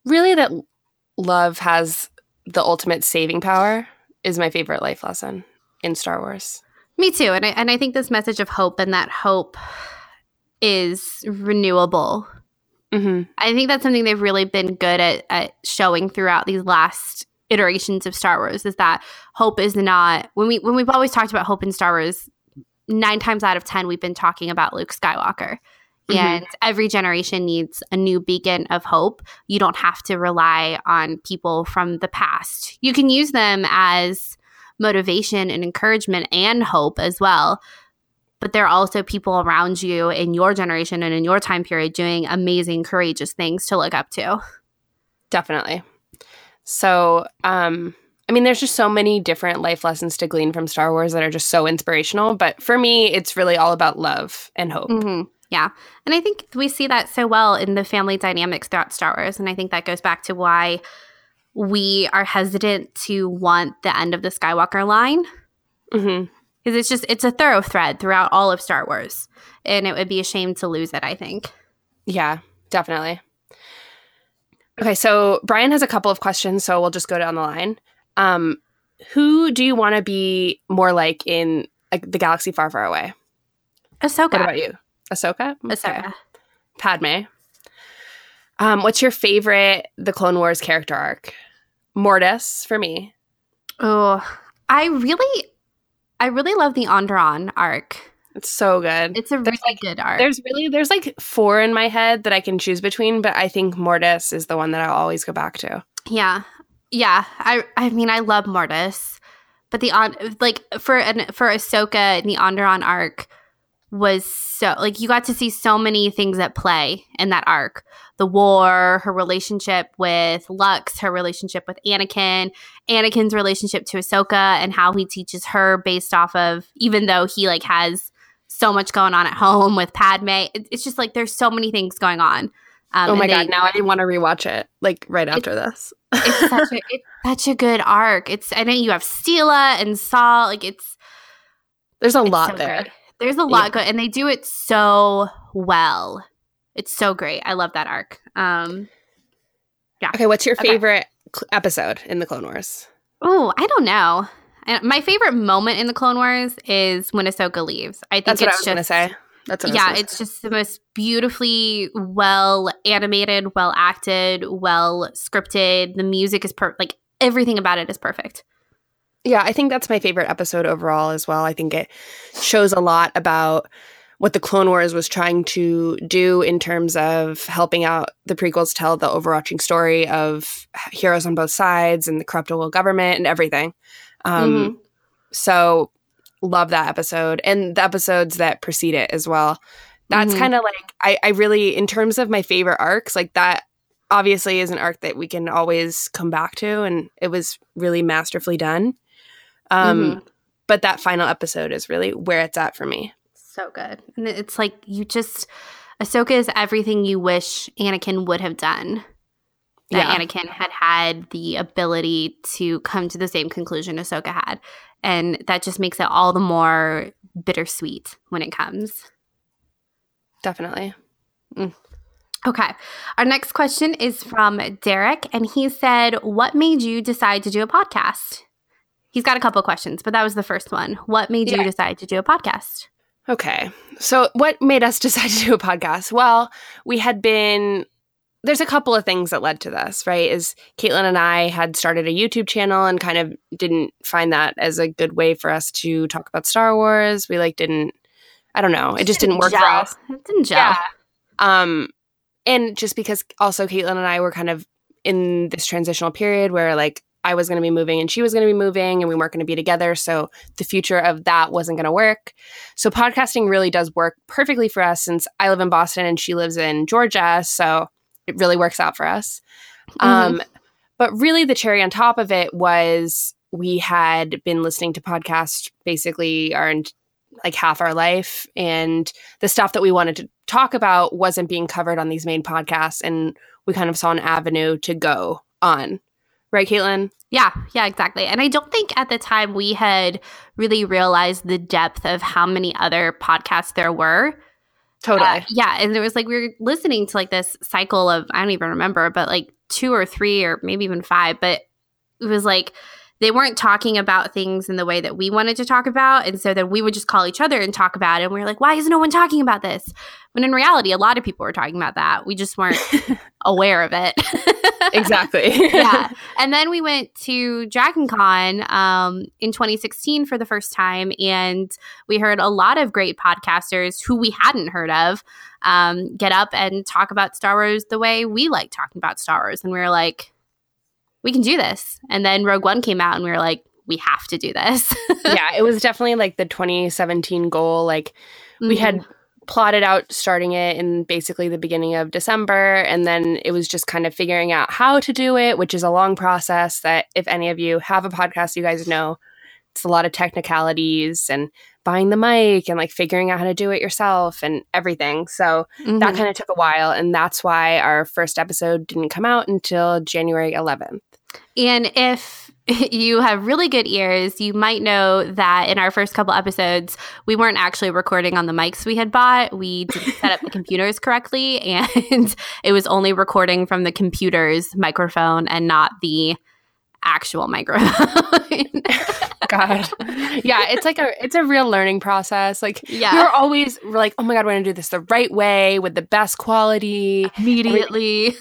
really, that love has the ultimate saving power is my favorite life lesson in Star Wars. Me too. And I, and I think this message of hope and that hope is renewable. Mm-hmm. I think that's something they've really been good at, at showing throughout these last iterations of Star Wars is that hope is not when we when we've always talked about hope in Star Wars, nine times out of ten we've been talking about Luke Skywalker. Mm-hmm. And every generation needs a new beacon of hope. You don't have to rely on people from the past. You can use them as motivation and encouragement and hope as well. But there are also people around you in your generation and in your time period doing amazing, courageous things to look up to. Definitely. So, um, I mean, there's just so many different life lessons to glean from Star Wars that are just so inspirational. But for me, it's really all about love and hope. Mm-hmm. Yeah. And I think we see that so well in the family dynamics throughout Star Wars. And I think that goes back to why we are hesitant to want the end of the Skywalker line. Mm-hmm because it's just it's a thorough thread throughout all of Star Wars, and it would be a shame to lose it. I think. Yeah, definitely. Okay, so Brian has a couple of questions, so we'll just go down the line. Um, who do you want to be more like in like, the galaxy far, far away? Ahsoka. What about you? Ahsoka. Ahsoka. Okay. Padme. Um, what's your favorite The Clone Wars character arc? Mortis for me. Oh, I really, I really love the Onderon arc. It's so good. It's a there's really like, good arc. There's really there's like four in my head that I can choose between, but I think Mortis is the one that I'll always go back to. Yeah, yeah. I I mean I love Mortis, but the on like for an for Ahsoka and the Onderon arc was so like you got to see so many things at play in that arc. The war, her relationship with Lux, her relationship with Anakin, Anakin's relationship to Ahsoka and how he teaches her based off of even though he like has so much going on at home with Padme. It's just like there's so many things going on. Um, oh my they, god! Now I want to rewatch it like right after this. it's, such a, it's such a good arc. It's I know you have Steela and Saw. Like it's there's a lot so there. Good. There's a lot yeah. going, and they do it so well. It's so great. I love that arc. Um, yeah. Okay, what's your favorite okay. episode in the Clone Wars? Oh, I don't know. My favorite moment in the Clone Wars is when Ahsoka leaves. I think That's it's what I was just, gonna say. That's yeah, it's just the most beautifully well animated, well acted, well scripted. The music is per like everything about it is perfect. Yeah, I think that's my favorite episode overall as well. I think it shows a lot about what the Clone Wars was trying to do in terms of helping out the prequels tell the overarching story of heroes on both sides and the corruptible government and everything. Um, mm-hmm. So, love that episode and the episodes that precede it as well. That's mm-hmm. kind of like I, I really, in terms of my favorite arcs, like that obviously is an arc that we can always come back to, and it was really masterfully done. Um, Mhm. But that final episode is really where it's at for me. So good. And it's like you just Ahsoka is everything you wish Anakin would have done. That Yeah. Anakin had had the ability to come to the same conclusion Ahsoka had. And that just makes it all the more bittersweet when it comes. Definitely. Okay. Our next question is from Derek, and he said, What made you decide to do a podcast? He's got a couple questions, but that was the first one. What made you decide to do a podcast? Okay. So, what made us decide to do a podcast? Well, we had been, there's a couple of things that led to this, right? Is Caitlin and I had started a YouTube channel and kind of didn't find that as a good way for us to talk about Star Wars. We like didn't, I don't know, it just didn't work for us. It didn't gel. Um, and just because also Caitlin and I were kind of in this transitional period where like I was going to be moving and she was going to be moving and we weren't going to be together. So the future of that wasn't going to work. So podcasting really does work perfectly for us since I live in Boston and she lives in Georgia. So it really works out for us. Um, but really, the cherry on top of it was we had been listening to podcasts basically our like half our life, and the stuff that we wanted to talk about wasn't being covered on these main podcasts, and we kind of saw an avenue to go on. Right, Caitlin? Yeah, yeah, exactly. And I don't think at the time we had really realized the depth of how many other podcasts there were. Totally. Uh, yeah, and there was like we were listening to like this cycle of I don't even remember, but like two or three or maybe even five, but it was like they weren't talking about things in the way that we wanted to talk about, and so then we would just call each other and talk about it. And we are like, "Why is no one talking about this?" When in reality, a lot of people were talking about that. We just weren't aware of it. exactly. yeah. And then we went to Dragon Con um, in 2016 for the first time, and we heard a lot of great podcasters who we hadn't heard of um, get up and talk about Star Wars the way we like talking about Star Wars. And we were like, we can do this. And then Rogue One came out, and we were like, we have to do this. yeah, it was definitely like the 2017 goal. Like we had plotted out starting it in basically the beginning of December and then it was just kind of figuring out how to do it, which is a long process that if any of you have a podcast you guys know it's a lot of technicalities and buying the mic and like figuring out how to do it yourself and everything. So Mhm. that kind of took a while and that's why our first episode didn't come out until January 11th. And if you have really good ears, you might know that in our first couple episodes, we weren't actually recording on the mics we had bought. We didn't set up the computers correctly, and it was only recording from the computer's microphone and not the actual microphone. God. yeah, it's like a it's a real learning process. Like Yeah. you're always like, oh my god, we're gonna do this the right way with the best quality. Immediately.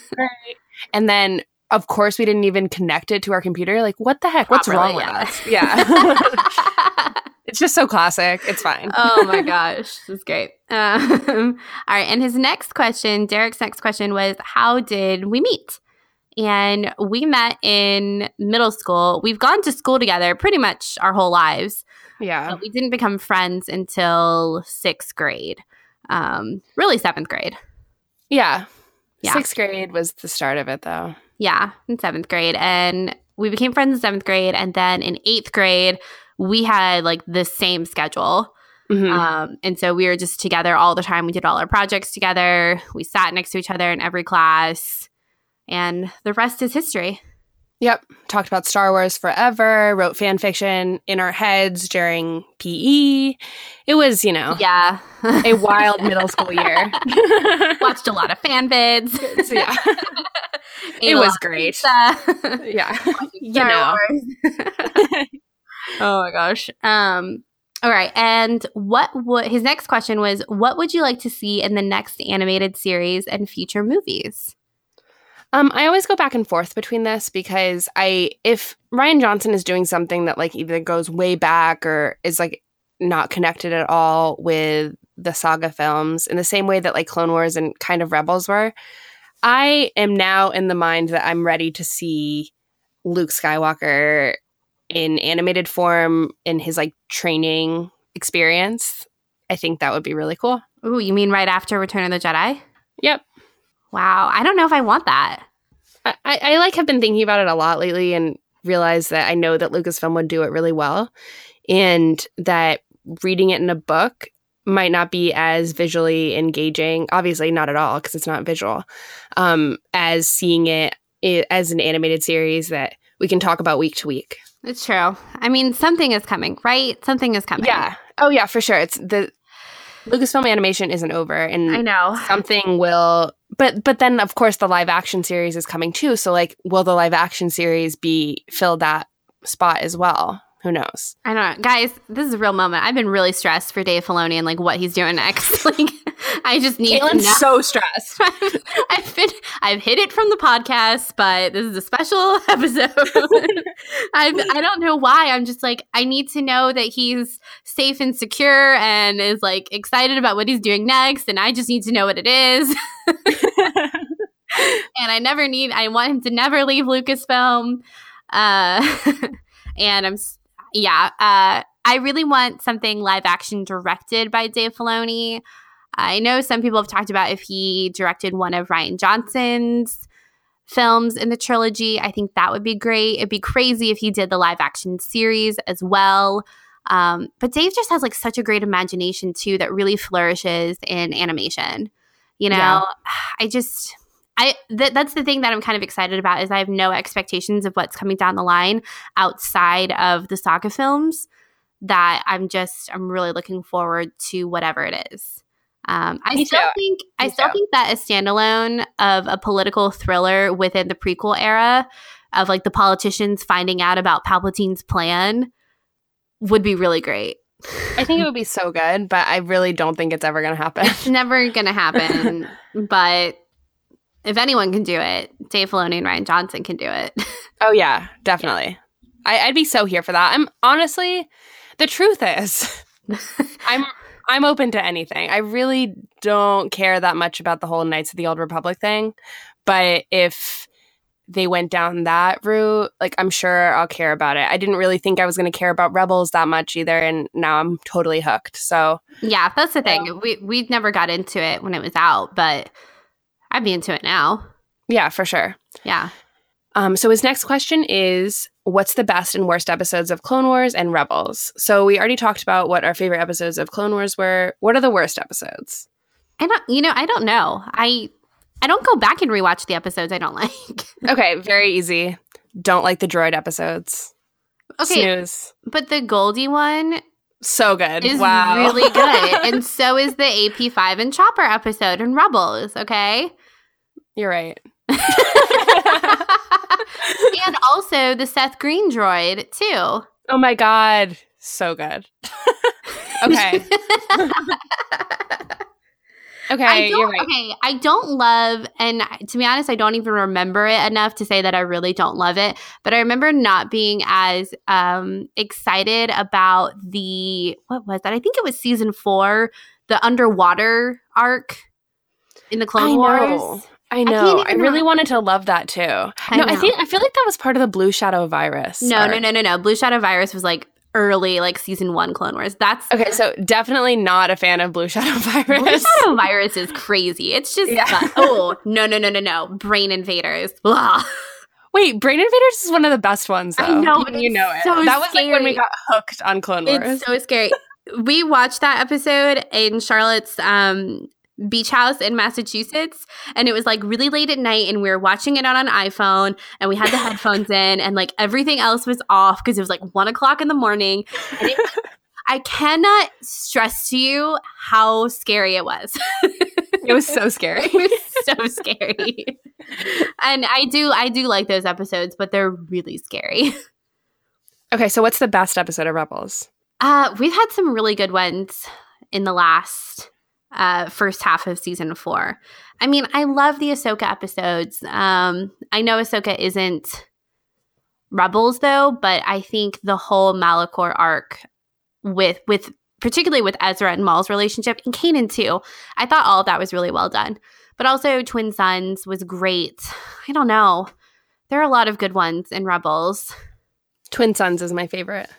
And then of course we didn't even connect it to our computer. Like, what the heck? What's Properly, wrong with yeah. us? Yeah. it's just so classic. It's fine. oh my gosh, this is great. Um, all right, and his next question, Derek's next question was, "How did we meet?" And we met in middle school. We've gone to school together pretty much our whole lives, yeah. but we didn't become friends until sixth grade. Um, really, seventh grade. Yeah. Yeah. Sixth grade was the start of it though. Yeah, in seventh grade. And we became friends in seventh grade. And then in eighth grade, we had like the same schedule. Mhm. Um, and so we were just together all the time. We did all our projects together. We sat next to each other in every class. And the rest is history. Yep. Talked about Star Wars forever, wrote fan fiction in our heads during PE. It was, you know, Yeah. a wild middle school year. Watched a lot of fan vids. So, yeah. It was great. Yeah. you know. Oh my gosh. Um all right. And what would his next question was what would you like to see in the next animated series and future movies? Um, I always go back and forth between this because I if Rian Johnson is doing something that like either goes way back or is like not connected at all with the saga films in the same way that like Clone Wars and kind of Rebels were, I am now in the mind that I'm ready to see Luke Skywalker in animated form in his like training experience. I think that would be really cool. Ooh, you mean right after Return of the Jedi? Yep. Wow. I don't know if I want that. I, I like have been thinking about it a lot lately and realized that I know that Lucasfilm would do it really well, and that reading it in a book might not be as visually engaging. Obviously, not at all because it's not visual. Um, as seeing it, it as an animated series that we can talk about week to week. It's true. I mean, something is coming, right? Something is coming. Yeah. Oh yeah, for sure. It's the Lucasfilm animation isn't over, and I know something will. But but then of course the live action series is coming too. So like, will the live action series be fill that spot as well? Who knows? I don't know. Guys, this is a real moment. I've been really stressed for Dave Filoni and like what he's doing next. like I just need Caitlin's to know. so stressed. I've been I've hit it from the podcast, but this is a special episode. I've I don't know why. I'm just like, I need to know that he's safe and secure and is like excited about what he's doing next, and I just need to know what it is. and I never need I want him to never leave Lucasfilm. Uh and I'm s- yeah, uh I really want something live action directed by Dave Filoni. I know some people have talked about if he directed one of Rian Johnson's films in the trilogy. I think that would be great. It'd be crazy if he did the live action series as well. Um, but Dave just has like such a great imagination too that really flourishes in animation. You know, Yeah. I just I th- that's the thing that I'm kind of excited about is I have no expectations of what's coming down the line outside of the saga films that I'm just I'm really looking forward to whatever it is. Um, I Me still too. think I still too. think that a standalone of a political thriller within the prequel era of like the politicians finding out about Palpatine's plan would be really great. I think it would be so good, but I really don't think it's ever going to happen. It's never gonna happen, but if anyone can do it, Dave Filoni and Rian Johnson can do it. Oh yeah, definitely. I, I'd be so here for that. I'm honestly, the truth is, I'm I'm open to anything. I really don't care that much about the whole Knights of the Old Republic thing, but if they went down that route, like I'm sure I'll care about it. I didn't really think I was going to care about Rebels that much either, and now I'm totally hooked. So yeah, that's the thing. We we never got into it when it was out, but I'd be into it now. yeah, for sure. Yeah. Um, so his next question is what's the best and worst episodes of Clone Wars and Rebels? So we already talked about what our favorite episodes of Clone Wars were. What are the worst episodes? I don't you know, I don't know. I I don't go back and rewatch the episodes I don't like. Okay, very easy. Don't like the droid episodes. okay, Snooze. but the Goldie one So good. is wow. really good. and so is the AP5 and Chopper episode in Rebels, okay? You're right. and also the Seth Green droid, too. Oh my god. So good. okay. Okay, I right. Okay, I don't love, and to be honest, I don't even remember it enough to say that I really don't love it. But I remember not being as um, excited about the what was that? I think it was season four, the underwater arc in the Clone I Wars. know. I know. I, even really wanted to love that too. I no, I think I feel like that was part of the Blue Shadow virus. No, no, no, no, no. Blue Shadow Virus was like early, like season one Clone Wars. That's Okay, so definitely not a fan of Blue Shadow Virus. Blue. Shadow Virus is crazy. It's just Yeah. oh no, no, no, no, no. Brain invaders. Blah. Wait, Brain Invaders is one of the best ones. Though. I know, You- you know it. so that was like when we got hooked on Clone Wars. It's so scary. we watched that episode in Charlotte's um, beach house in Massachusetts, and it was like really late at night, and we were watching it on an iPhone, and we had the headphones in, and like everything else was off because it was like one o'clock in the morning. And it, I cannot stress to you how scary it was. it was so scary. it was so scary. and I do I do like those episodes, but they're really scary. Okay, so what's the best episode of Rebels? Uh, we've had some really good ones in the last uh, first half of season four. I mean, I love the Ahsoka episodes. Um, I know Ahsoka isn't Rebels though, but I think the whole Malachor arc with with particularly with Ezra and Maul's relationship and Kanan too. I thought all of that was really well done. But also Twin Sons was great. I don't know. There are a lot of good ones in Rebels. Twin Sons is my favorite.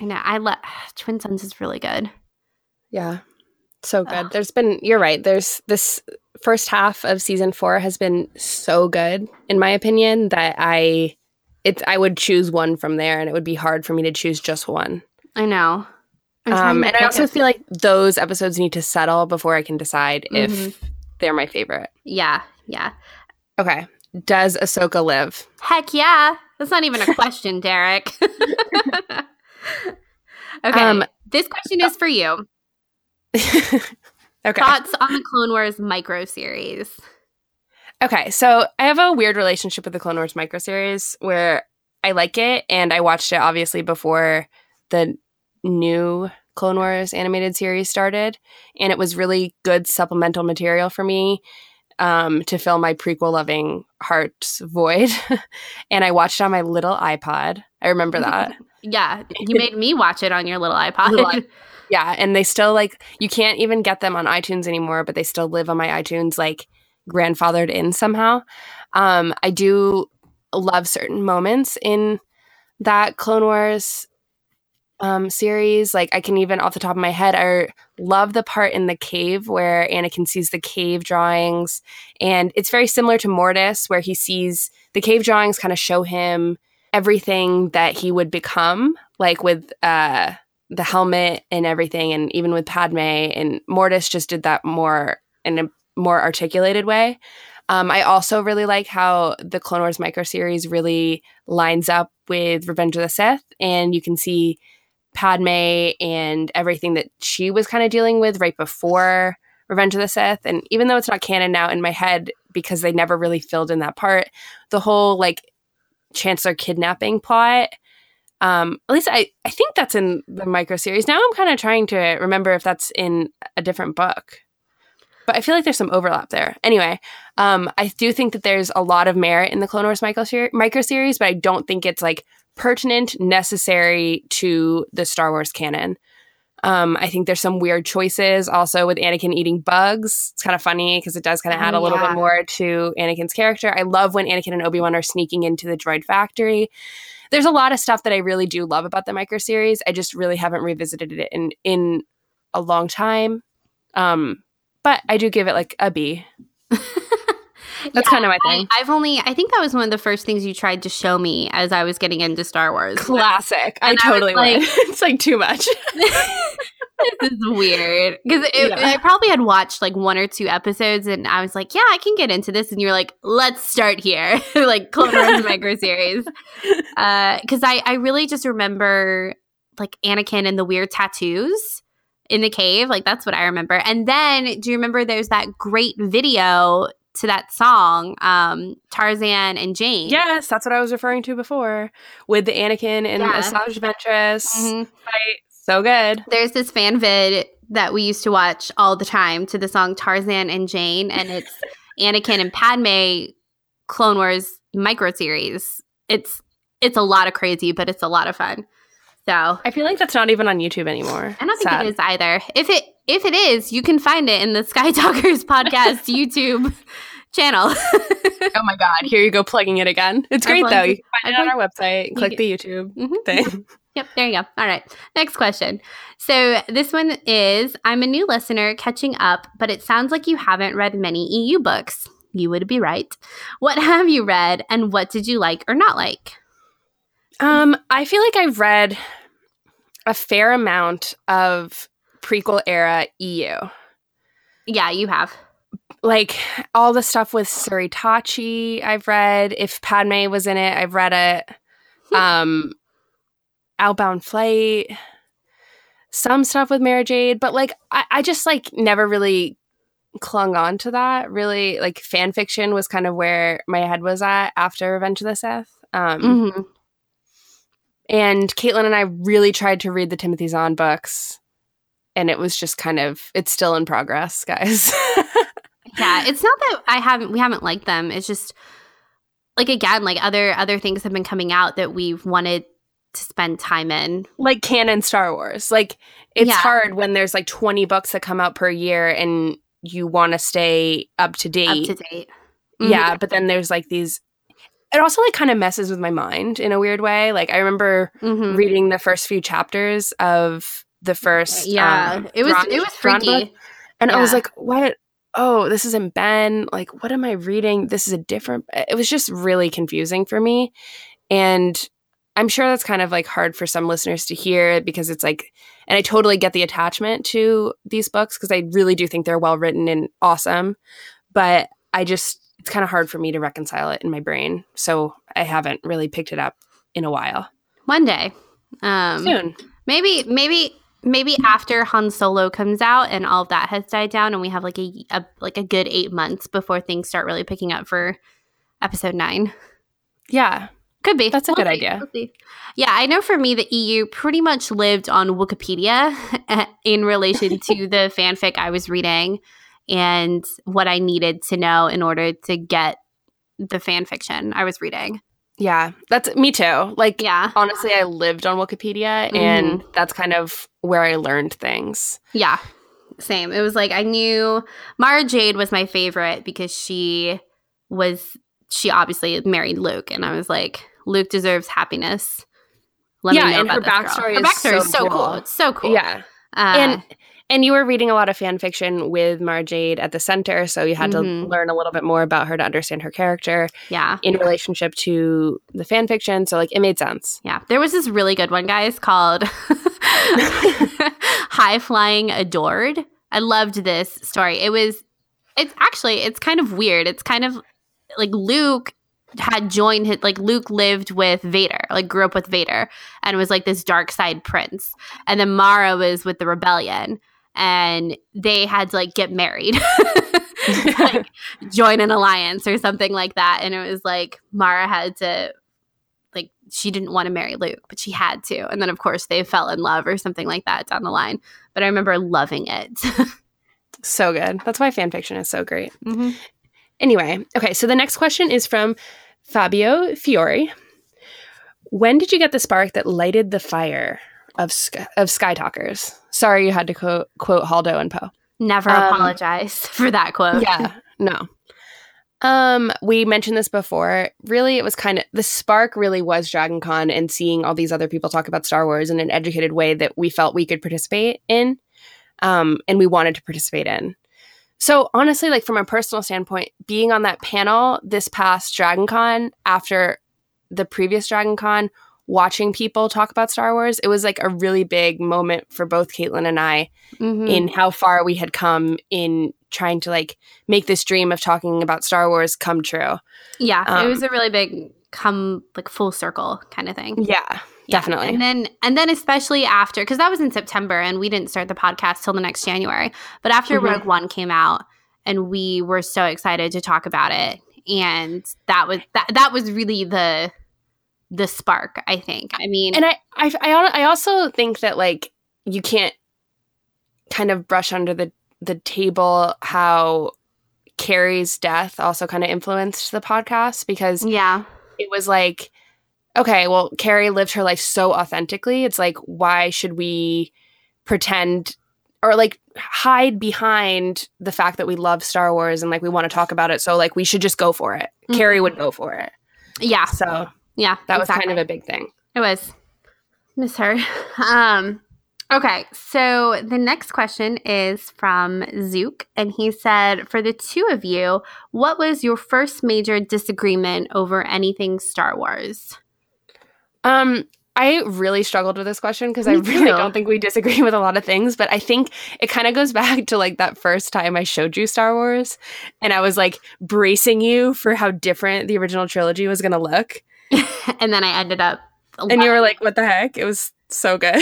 I know. I love Twin Sons is really good. Yeah. So good. Ugh. There's been you're right. There's this first half of season four has been so good, in my opinion, that I it's I would choose one from there, and it would be hard for me to choose just one. I know. Um, and I also a- feel like those episodes need to settle before I can decide Mhm. if they're my favorite. yeah, yeah. Okay, does Ahsoka live? Heck yeah. That's not even a question, Derek. okay. Um, this question is for you. okay. Thoughts on the Clone Wars micro series? Okay, so I have a weird relationship with the Clone Wars micro series where I like it and I watched it obviously before the new Clone Wars animated series started and it was really good supplemental material for me um, to fill my prequel loving heart's void. and I watched it on my little iPod. I remember that. Yeah, you made me watch it on your little iPod. Yeah, and they still like you can't even get them on iTunes anymore, but they still live on my iTunes like grandfathered in somehow. Um, I do love certain moments in that Clone Wars um, series. Like I can even off the top of my head, I love the part in the cave where Anakin sees the cave drawings, and it's very similar to Mortis, where he sees the cave drawings kind of show him everything that he would become, like with uh, the helmet and everything, and even with Padme and Mortis just did that more in a more articulated way. Um, I also really like how the Clone Wars micro series really lines up with Revenge of the Sith, and you can see Padme and everything that she was kind of dealing with right before Revenge of the Sith. And even though it's not canon now in my head because they never really filled in that part, the whole like Chancellor kidnapping plot. Um, at least I, I think that's in the micro series. Now I'm kind of trying to remember if that's in a different book. But I feel like there's some overlap there. Anyway, um, I do think that there's a lot of merit in the Clone Wars micro, ser- micro series, but I don't think it's like pertinent, necessary to the Star Wars canon. Um, I think there's some weird choices also with Anakin eating bugs. It's kind of funny because it does kind of add Oh, a little yeah. bit more to Anakin's character. I love when Anakin and Obi Wan are sneaking into the droid factory. There's a lot of stuff that I really do love about the micro series. I just really haven't revisited it in in a long time. Um, but I do give it like a B. That's kind of my thing. I, I've only, I think that was one of the first things you tried to show me as I was getting into Star Wars. Classic. I I totally like- it's like too much. this is weird because Yeah. I probably had watched like one or two episodes and I was like, yeah, I can get into this. And you're like, let's start here, like Clone Wars micro series. Because I, I really just remember like Anakin and the weird tattoos in the cave. Like that's what I remember. And then do you remember there's that great video to that song, um, Tarzan and Jane? yes, that's what I was referring to before with the Anakin and Yeah. Asajj Ventress Mhm. fight. So good. There's this fan vid that we used to watch all the time to the song Tarzan and Jane, and it's Anakin and Padme Clone Wars micro series. It's it's a lot of crazy, but it's a lot of fun. So I feel like that's not even on YouTube anymore. I don't think Sad. it is either. If it if it is, you can find it in the Sky Talkers podcast YouTube channel. Oh my god, here you go plugging it again. It's great though. You can find it on our website. Click the YouTube Mhm. thing. Yep, there you go. All right. Next question. So this one is I'm a new listener catching up, but it sounds like you haven't read many EU books. You would be right. What have you read and what did you like or not like? Um, I feel like I've read a fair amount of prequel era EU. Yeah, you have. Like all the stuff with Suritachi, I've read. If Padme was in it, I've read it. Um, Outbound Flight, some stuff with Mara Jade, but like I, I just like never really clung on to that. Really, like fan fiction was kind of where my head was at after Revenge of the Sith. Um, Mm-hmm. and Caitlin and I really tried to read the Timothy Zahn books, and it was just kind of it's still in progress, guys. Yeah, it's not that I haven't we haven't liked them. It's just like again, like other other things have been coming out that we've wanted to spend time in. like canon Star Wars. Like it's Yeah. hard when there's like 20 books that come out per year and you want to stay up to date. Up to date. Mhm. Yeah, but then there's like these it also like kind of messes with my mind in a weird way. Like I remember Mhm. reading the first few chapters of the first Yeah. um, it was it was freaky. and I was like, what oh, this isn't Ben. Like, what am I reading? This is a different. It was just really confusing for me. And I'm sure that's kind of like hard for some listeners to hear because it's like, and I totally get the attachment to these books because I really do think they're well written and awesome. But I just, it's kind of hard for me to reconcile it in my brain. So I haven't really picked it up in a while. One day. Um, Soon. Maybe, maybe, maybe after Han Solo comes out and all of that has died down, and we have like a, a like a good eight months before things start really picking up for episode nine. Yeah. Could be. That's a good see. idea. We'll. Yeah, I know for me, the EU pretty much lived on Wikipedia in relation to the fanfic I was reading and what I needed to know in order to get the fan fiction I was reading. Yeah. That's me too. Like, Yeah. honestly, I lived on Wikipedia and that's kind of where I learned things. Yeah. Same. It was like I knew Mara Jade was my favorite because she was she obviously married Luke and I was like Luke deserves happiness. Let Yeah, and her about this girl. backstory Her is backstory so is so cool. cool. It's so cool. Yeah. Uh, and and you were reading a lot of fan fiction with Mara Jade at the center, so you had Mhm. to learn a little bit more about her to understand her character yeah. in relationship to the fan fiction. So like it made sense. Yeah. There was this really good one, guys, called High Flying Adored. I loved this story. It was, it's actually, it's kind of weird. It's kind of like Luke had joined his, like Luke lived with Vader, like grew up with Vader and was like this dark side prince. And then Mara was with the rebellion and they had to like get married. like join an alliance or something like that. And it was like Mara had to like she didn't want to marry Luke, but she had to. And then of course they fell in love or something like that down the line. But I remember loving it. So good. That's why fan fiction is so great. mm-hmm. Anyway, okay, so the next question is from Fabio Fiore. When did you get the spark that lighted the fire of Sky, of Sky Talkers? Sorry, you had to quote, quote Haldo and Poe. Never Um, apologize for that quote. Yeah, no. Um, we mentioned this before. Really, it was kind of the spark. Really, was Dragon Con and seeing all these other people talk about Star Wars in an educated way that we felt we could participate in, um, and we wanted to participate in. So honestly, like from a personal standpoint, being on that panel this past Dragon Con after the previous Dragon Con, watching people talk about Star Wars, it was like a really big moment for both Caitlin and I Mhm. in how far we had come in trying to like make this dream of talking about Star Wars come true. yeah. it um, was a really big come like full circle kind of thing. Yeah, Yeah. definitely. And then and then especially after because that was in September and we didn't start the podcast till the next January. But after Mhm. Rogue One came out and we were so excited to talk about it. And that was that that was really the the spark, I think. I mean and I, I, I, I also think that like you can't kind of brush under the the table how Carrie's death also kind of influenced the podcast because yeah. it was like, okay, well, Carrie lived her life so authentically. It's like, why should we pretend or like hide behind the fact that we love Star Wars and like we want to talk about it? So, like, we should just go for it. Mhm. Carrie would go for it. Yeah. So, Yeah. that was kind of a big thing. It was. Miss her. Um, okay, so the next question is from Zook, and he said, For the two of you, what was your first major disagreement over anything Star Wars? Um, I really struggled with this question because I really don't think we disagree with a lot of things, but I think it kind of goes back to like that first time I showed you Star Wars and I was like bracing you for how different the original trilogy was going to look. and then I ended up. And you were like, what the heck? It was so good.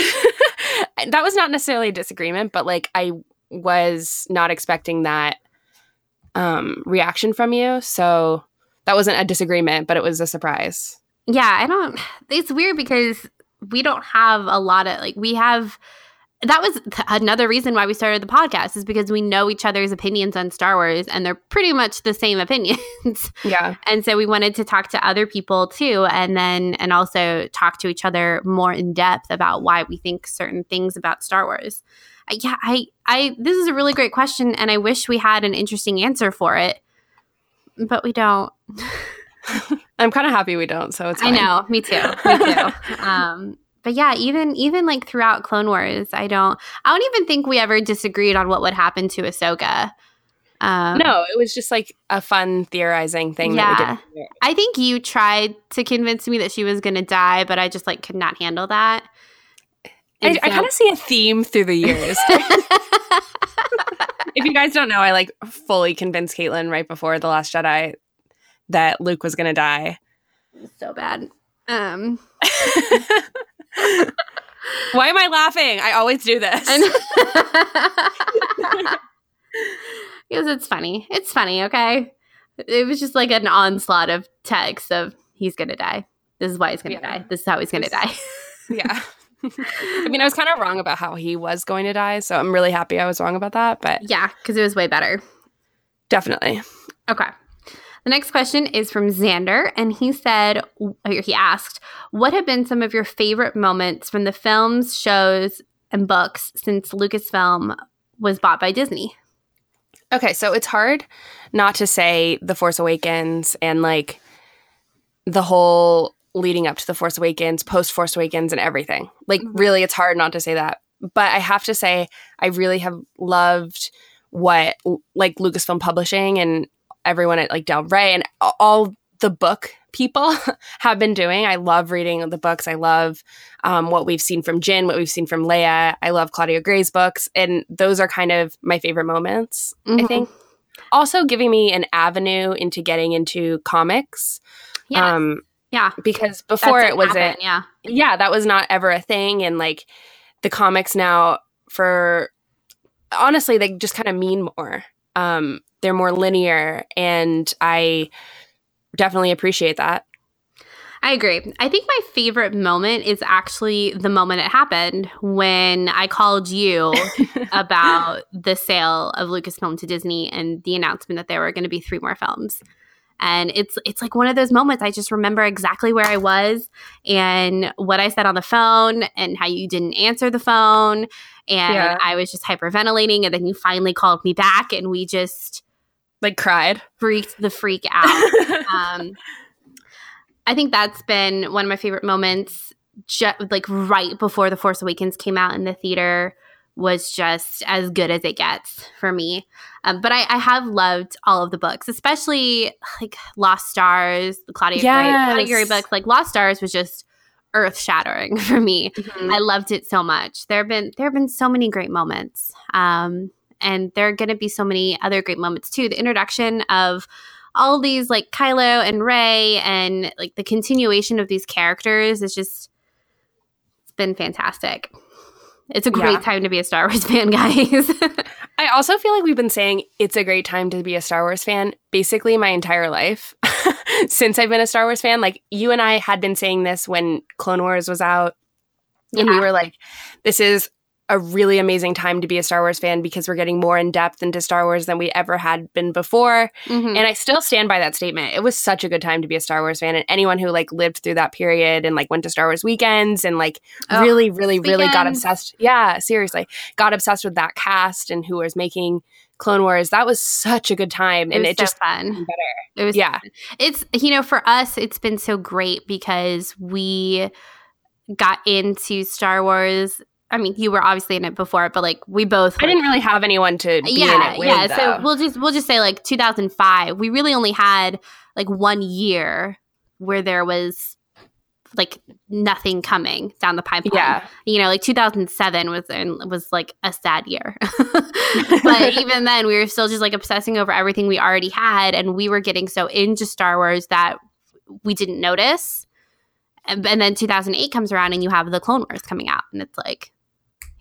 that was not necessarily a disagreement, but like I was not expecting that um reaction from you. So that wasn't a disagreement, but it was a surprise. yeah, I don't. It's weird because we don't have a lot of like we have. That was th- another reason why we started the podcast is because we know each other's opinions on Star Wars and they're pretty much the same opinions. Yeah. and so we wanted to talk to other people too and then and also talk to each other more in depth about why we think certain things about Star Wars. I, yeah, I I this is a really great question and I wish we had an interesting answer for it. But we don't. I'm kind of happy we don't, so it's I know, me too. Me too. um, but yeah, even even like throughout Clone Wars, I don't I don't even think we ever disagreed on what would happen to Ahsoka. Um, no, it was just like a fun theorizing thing that Yeah. I think you tried to convince me that she was going to die, but I just like could not handle that. I, And I so- kind of see a theme through the years. if you guys don't know, I like fully convinced Caitlin right before The Last Jedi that Luke was going to die. so bad. Um, Why am I laughing? I always do this. because it's funny. It's funny. Okay, it was just like an onslaught of text of he's gonna die. This is why he's gonna Yeah. die. This is how he's gonna die. yeah. I mean, I was kind of wrong about how he was going to die, so I'm really happy I was wrong about that, but yeah, because it was way better. definitely. Okay. The next question is from Xander, and he said, he asked, what have been some of your favorite moments from the films, shows, and books since Lucasfilm was bought by Disney? Okay, so it's hard not to say The Force Awakens and like the whole leading up to The Force Awakens, post Force Awakens, and everything. Like, Mhm. really, it's hard not to say that. But I have to say, I really have loved what like Lucasfilm Publishing and everyone at like Del Rey and all the book people have been doing. I love reading the books. I love um, what we've seen from Jyn, what we've seen from Leia. I love Claudia Gray's books, and those are kind of my favorite moments. I Mhm. think. Also, giving me an avenue into getting into comics. Yeah. Um, yeah. because before it wasn't. happen, Yeah. Yeah, that was not ever a thing, and like the comics now, for honestly, they just kind of mean more. Um, they're more linear, and I definitely appreciate that. I agree. I think my favorite moment is actually the moment it happened when I called you about the sale of Lucasfilm to Disney and the announcement that there were going to be three more films. And it's it's like one of those moments I just remember exactly where I was and what I said on the phone and how you didn't answer the phone and Yeah. I was just hyperventilating and then you finally called me back and we just Like cried. freaked the freak out um, I think that's been one of my favorite moments. Like right before the Force Awakens came out in the theater was just as good as it gets for me. Um, but I, I have loved all of the books, especially like Lost Stars, the Claudia Gray, Claudia Yes. Gray book. Like Lost Stars was just earth shattering for me. I loved it so much. There have been there have been so many great moments. Um, and there are going to be so many other great moments too. The introduction of all these like Kylo and Rey and like the continuation of these characters is just it's been fantastic. It's a great Yeah. time to be a Star Wars fan, guys. I also feel like we've been saying it's a great time to be a Star Wars fan basically my entire life since I've been a Star Wars fan. Like you and I had been saying this when Clone Wars was out, and we were like, this is a really amazing time to be a Star Wars fan because we're getting more in depth into Star Wars than we ever had been before. Mhm. And I still stand by that statement. It was such a good time to be a Star Wars fan. And anyone who like lived through that period and like went to Star Wars weekends and like Oh, really, really, really got obsessed. Yeah, seriously. Got obsessed with that cast and who was making Clone Wars. That was such a good time. it and it so just fun. better. It was Yeah. it's you know for us it's been so great because we got into Star Wars. I mean, you were obviously in it before, but like we both I didn't really have anyone to be yeah, in it with. yeah. though. So we'll just we'll just say like 2005. We really only had like one year where there was like nothing coming down the pipeline. yeah. You know, like 2007 was was like a sad year. but even then, we were still just like obsessing over everything we already had, and we were getting so into Star Wars that we didn't notice. And, and then 2008 comes around, and you have the Clone Wars coming out, and it's like,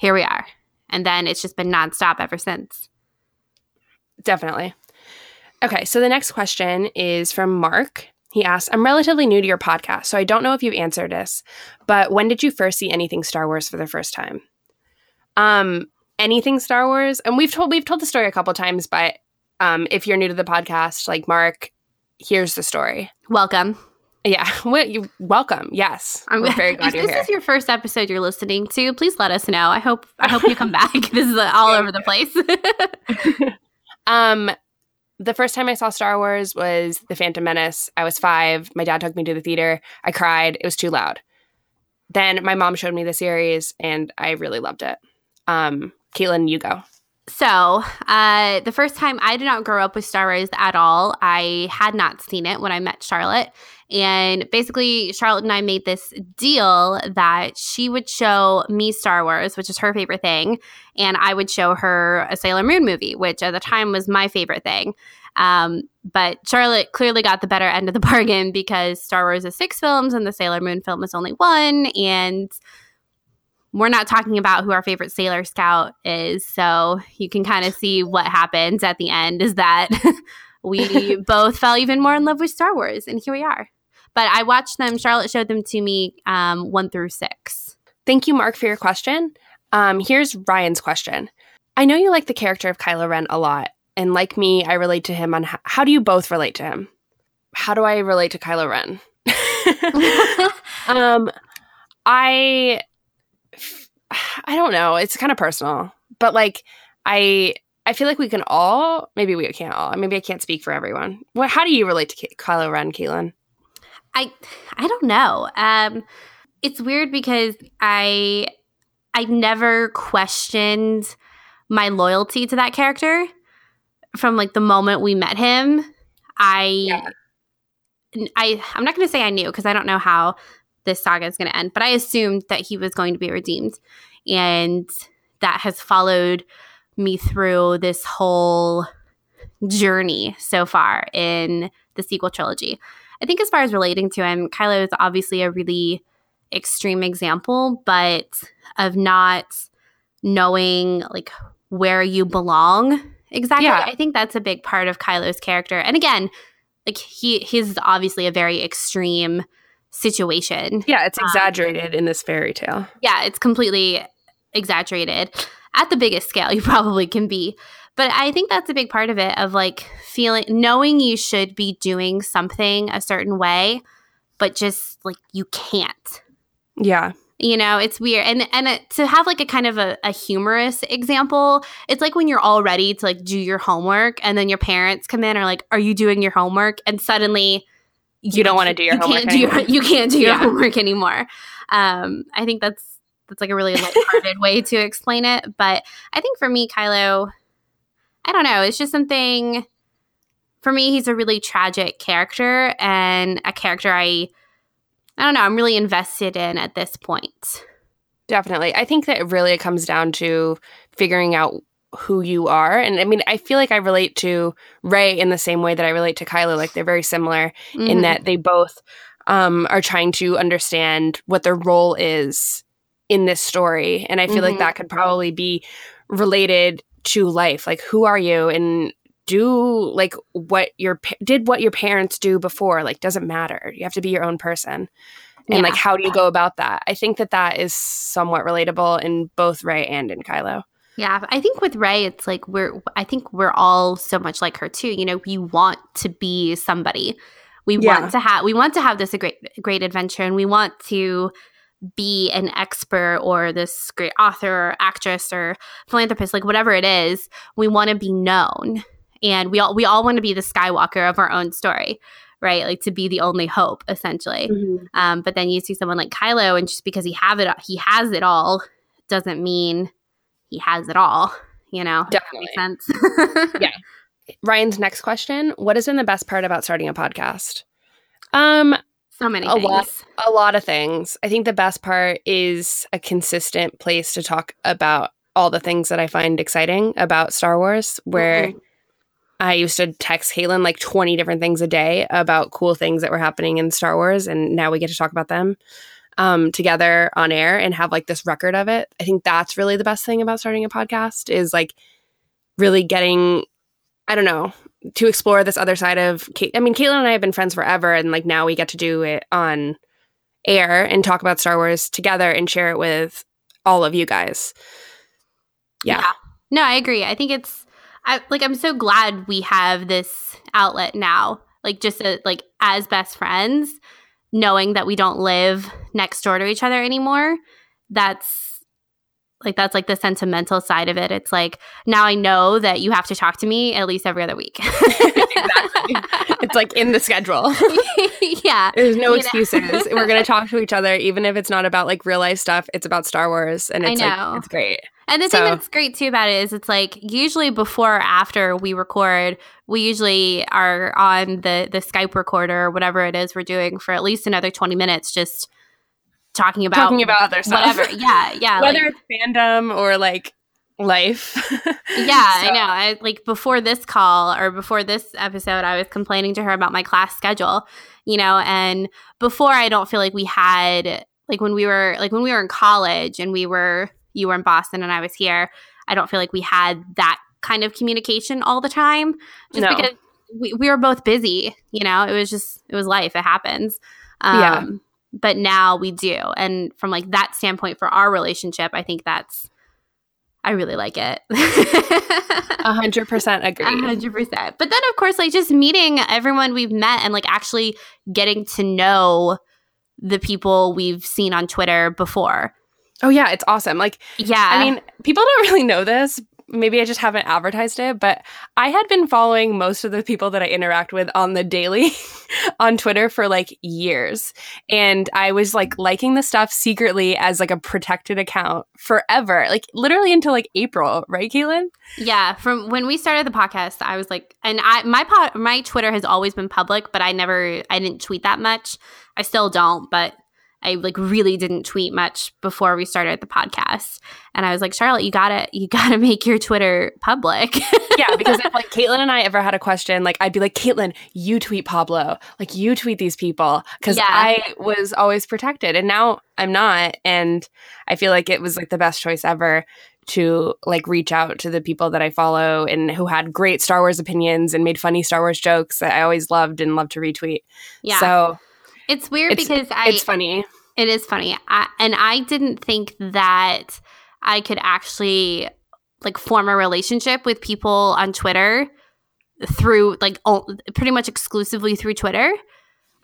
here we are. And then it's just been nonstop ever since. Definitely. Okay, so the next question is from Mark. He asks, I'm relatively new to your podcast, so I don't know if you've answered this, but when did you first see anything Star Wars for the first time? Um, anything Star Wars? And we've told we've told the story a couple times, but um, if you're new to the podcast, like Mark, here's the story. Welcome. Yeah, well, you welcome. Yes, I'm very glad if you're this here. is your first episode you're listening to, please let us know. I hope I hope you come back. This is all over the place. Um, the first time I saw Star Wars was The Phantom Menace. I was five. My dad took me to the theater. I cried. It was too loud. Then my mom showed me the series, and I really loved it. Um, Caitlin, you go. So, uh, the first time I did not grow up with Star Wars at all. I had not seen it when I met Charlotte. And basically, Charlotte and I made this deal that she would show me Star Wars, which is her favorite thing, and I would show her a Sailor Moon movie, which at the time was my favorite thing. Um, but Charlotte clearly got the better end of the bargain because Star Wars is six films and the Sailor Moon film is only one. And we're not talking about who our favorite Sailor Scout is. So you can kind of see what happens at the end is that we both fell even more in love with Star Wars. And here we are. But I watched them. Charlotte showed them to me um, one through six. Thank you, Mark, for your question. Um, here's Ryan's question. I know you like the character of Kylo Ren a lot, and like me, I relate to him on how, how do you both relate to him? How do I relate to Kylo Ren? um, I, I don't know. It's kind of personal, but like I, I feel like we can all. Maybe we can't all. Maybe I can't speak for everyone. What? How do you relate to K- Kylo Ren, Caitlin? I I don't know. Um, it's weird because I I never questioned my loyalty to that character from like the moment we met him. I yeah. I I'm not going to say I knew because I don't know how this saga is going to end, but I assumed that he was going to be redeemed, and that has followed me through this whole journey so far in the sequel trilogy. I think as far as relating to him, Kylo is obviously a really extreme example, but of not knowing like where you belong exactly. Yeah. I think that's a big part of Kylo's character. And again, like he he's obviously a very extreme situation. Yeah, it's um, exaggerated um, in this fairy tale. Yeah, it's completely exaggerated at the biggest scale you probably can be. But I think that's a big part of it of like feeling knowing you should be doing something a certain way, but just like you can't. Yeah. You know, it's weird. And and it, to have like a kind of a, a humorous example, it's like when you're all ready to like do your homework and then your parents come in are like, "Are you doing your homework?" and suddenly you, you don't want to do your you homework can't do your, you can't do your homework anymore. Um, I think that's that's like a really lighthearted way to explain it. But I think for me, Kylo, I don't know. It's just something for me. He's a really tragic character and a character I, I don't know. I'm really invested in at this point. Definitely. I think that really it comes down to figuring out who you are. And I mean, I feel like I relate to Rey in the same way that I relate to Kylo. Like they're very similar mm-hmm. in that they both um, are trying to understand what their role is in this story. And I feel mm-hmm. like that could probably be related to life? Like who are you? And do like what your did what your parents do before like doesn't matter. You have to be your own person. And yeah. like how do you go about that? I think that that is somewhat relatable in both Rey and in kylo. Yeah i think with Rey it's like we're i think we're all so much like her too. You know we want to be somebody. We yeah. want to have we want to have this a great great adventure and we want to be an expert or this great author or actress or philanthropist, like whatever it is, we want to be known. And we all we all want to be the Skywalker of our own story, right? Like to be the only hope, essentially. Mm-hmm. Um, but then you see someone like Kylo, and just because he have it, he has it all, doesn't mean he has it all. You know, definitely makes sense. yeah. Ryan's next question: What has been the best part about starting a podcast? Um, so many a things. lot a lot of things. I think the best part is a consistent place to talk about all the things that I find exciting about Star Wars where mm-hmm. I used to text Caitlin like 20 different things a day about cool things that were happening in Star Wars and now we get to talk about them um, together on air and have like this record of it. I think that's really the best thing about starting a podcast is like really getting I don't know, to explore this other side of Kate. I mean, Caitlin and I have been friends forever, and like now we get to do it on air and talk about Star Wars together and share it with all of you guys. Yeah. yeah. No, I agree. I think it's I like I'm so glad we have this outlet now. Like just a, like as best friends, knowing that we don't live next door to each other anymore. That's like that's like the sentimental side of it. It's like now I know that you have to talk to me at least every other week. exactly. It's like in the schedule. yeah. There's no excuses. We're gonna talk to each other, even if it's not about like real life stuff. It's about Star Wars, and it's like it's great. And the thing that's great too about it is it's like usually before or after we record, we usually are on the the Skype recorder or whatever it is we're doing for at least another 20 minutes just talking about Talking about other stuff, whatever. Yeah, yeah. whether like- it's fandom or like life. yeah, So- I know. I like before this call or before this episode, I was complaining to her about my class schedule, you know, and before I don't feel like we had like when we were like when we were in college and we were you were in Boston and I was here, I don't feel like we had that kind of communication all the time just No. because we, we were both busy, you know. It was just it was life, it happens. Um Yeah. But now we do. And from like that standpoint for our relationship, I think that's I really like it. A hundred percent agree. A hundred percent. But then, of course, like just meeting everyone we've met and like actually getting to know the people we've seen on Twitter before. Oh yeah, it's awesome. Like Yeah, I mean, people don't really know this. Maybe I just haven't advertised it, but I had been following most of the people that I interact with on the daily on Twitter for like years. And I was like liking the stuff secretly as like a protected account forever, like literally until like April, right, Caitlin? yeah. From when we started the podcast, I was like, and I my pod, my Twitter has always been public, but I never, I didn't tweet that much. I still don't, but I like really didn't tweet much before we started the podcast. And I was like, Charlotte, you gotta, you gotta make your Twitter public. yeah, because if like Caitlin and I ever had a question, like I'd be like, Caitlin, you tweet Pablo, like you tweet these people, because Yeah. I was always protected, and now I'm not, and I feel like it was like the best choice ever to like reach out to the people that I follow and who had great Star Wars opinions and made funny Star Wars jokes that I always loved and loved to retweet. yeah. So it's weird it's- because I, it's funny. It is funny. I, and I didn't think that I could actually like form a relationship with people on Twitter through like o- pretty much exclusively through Twitter.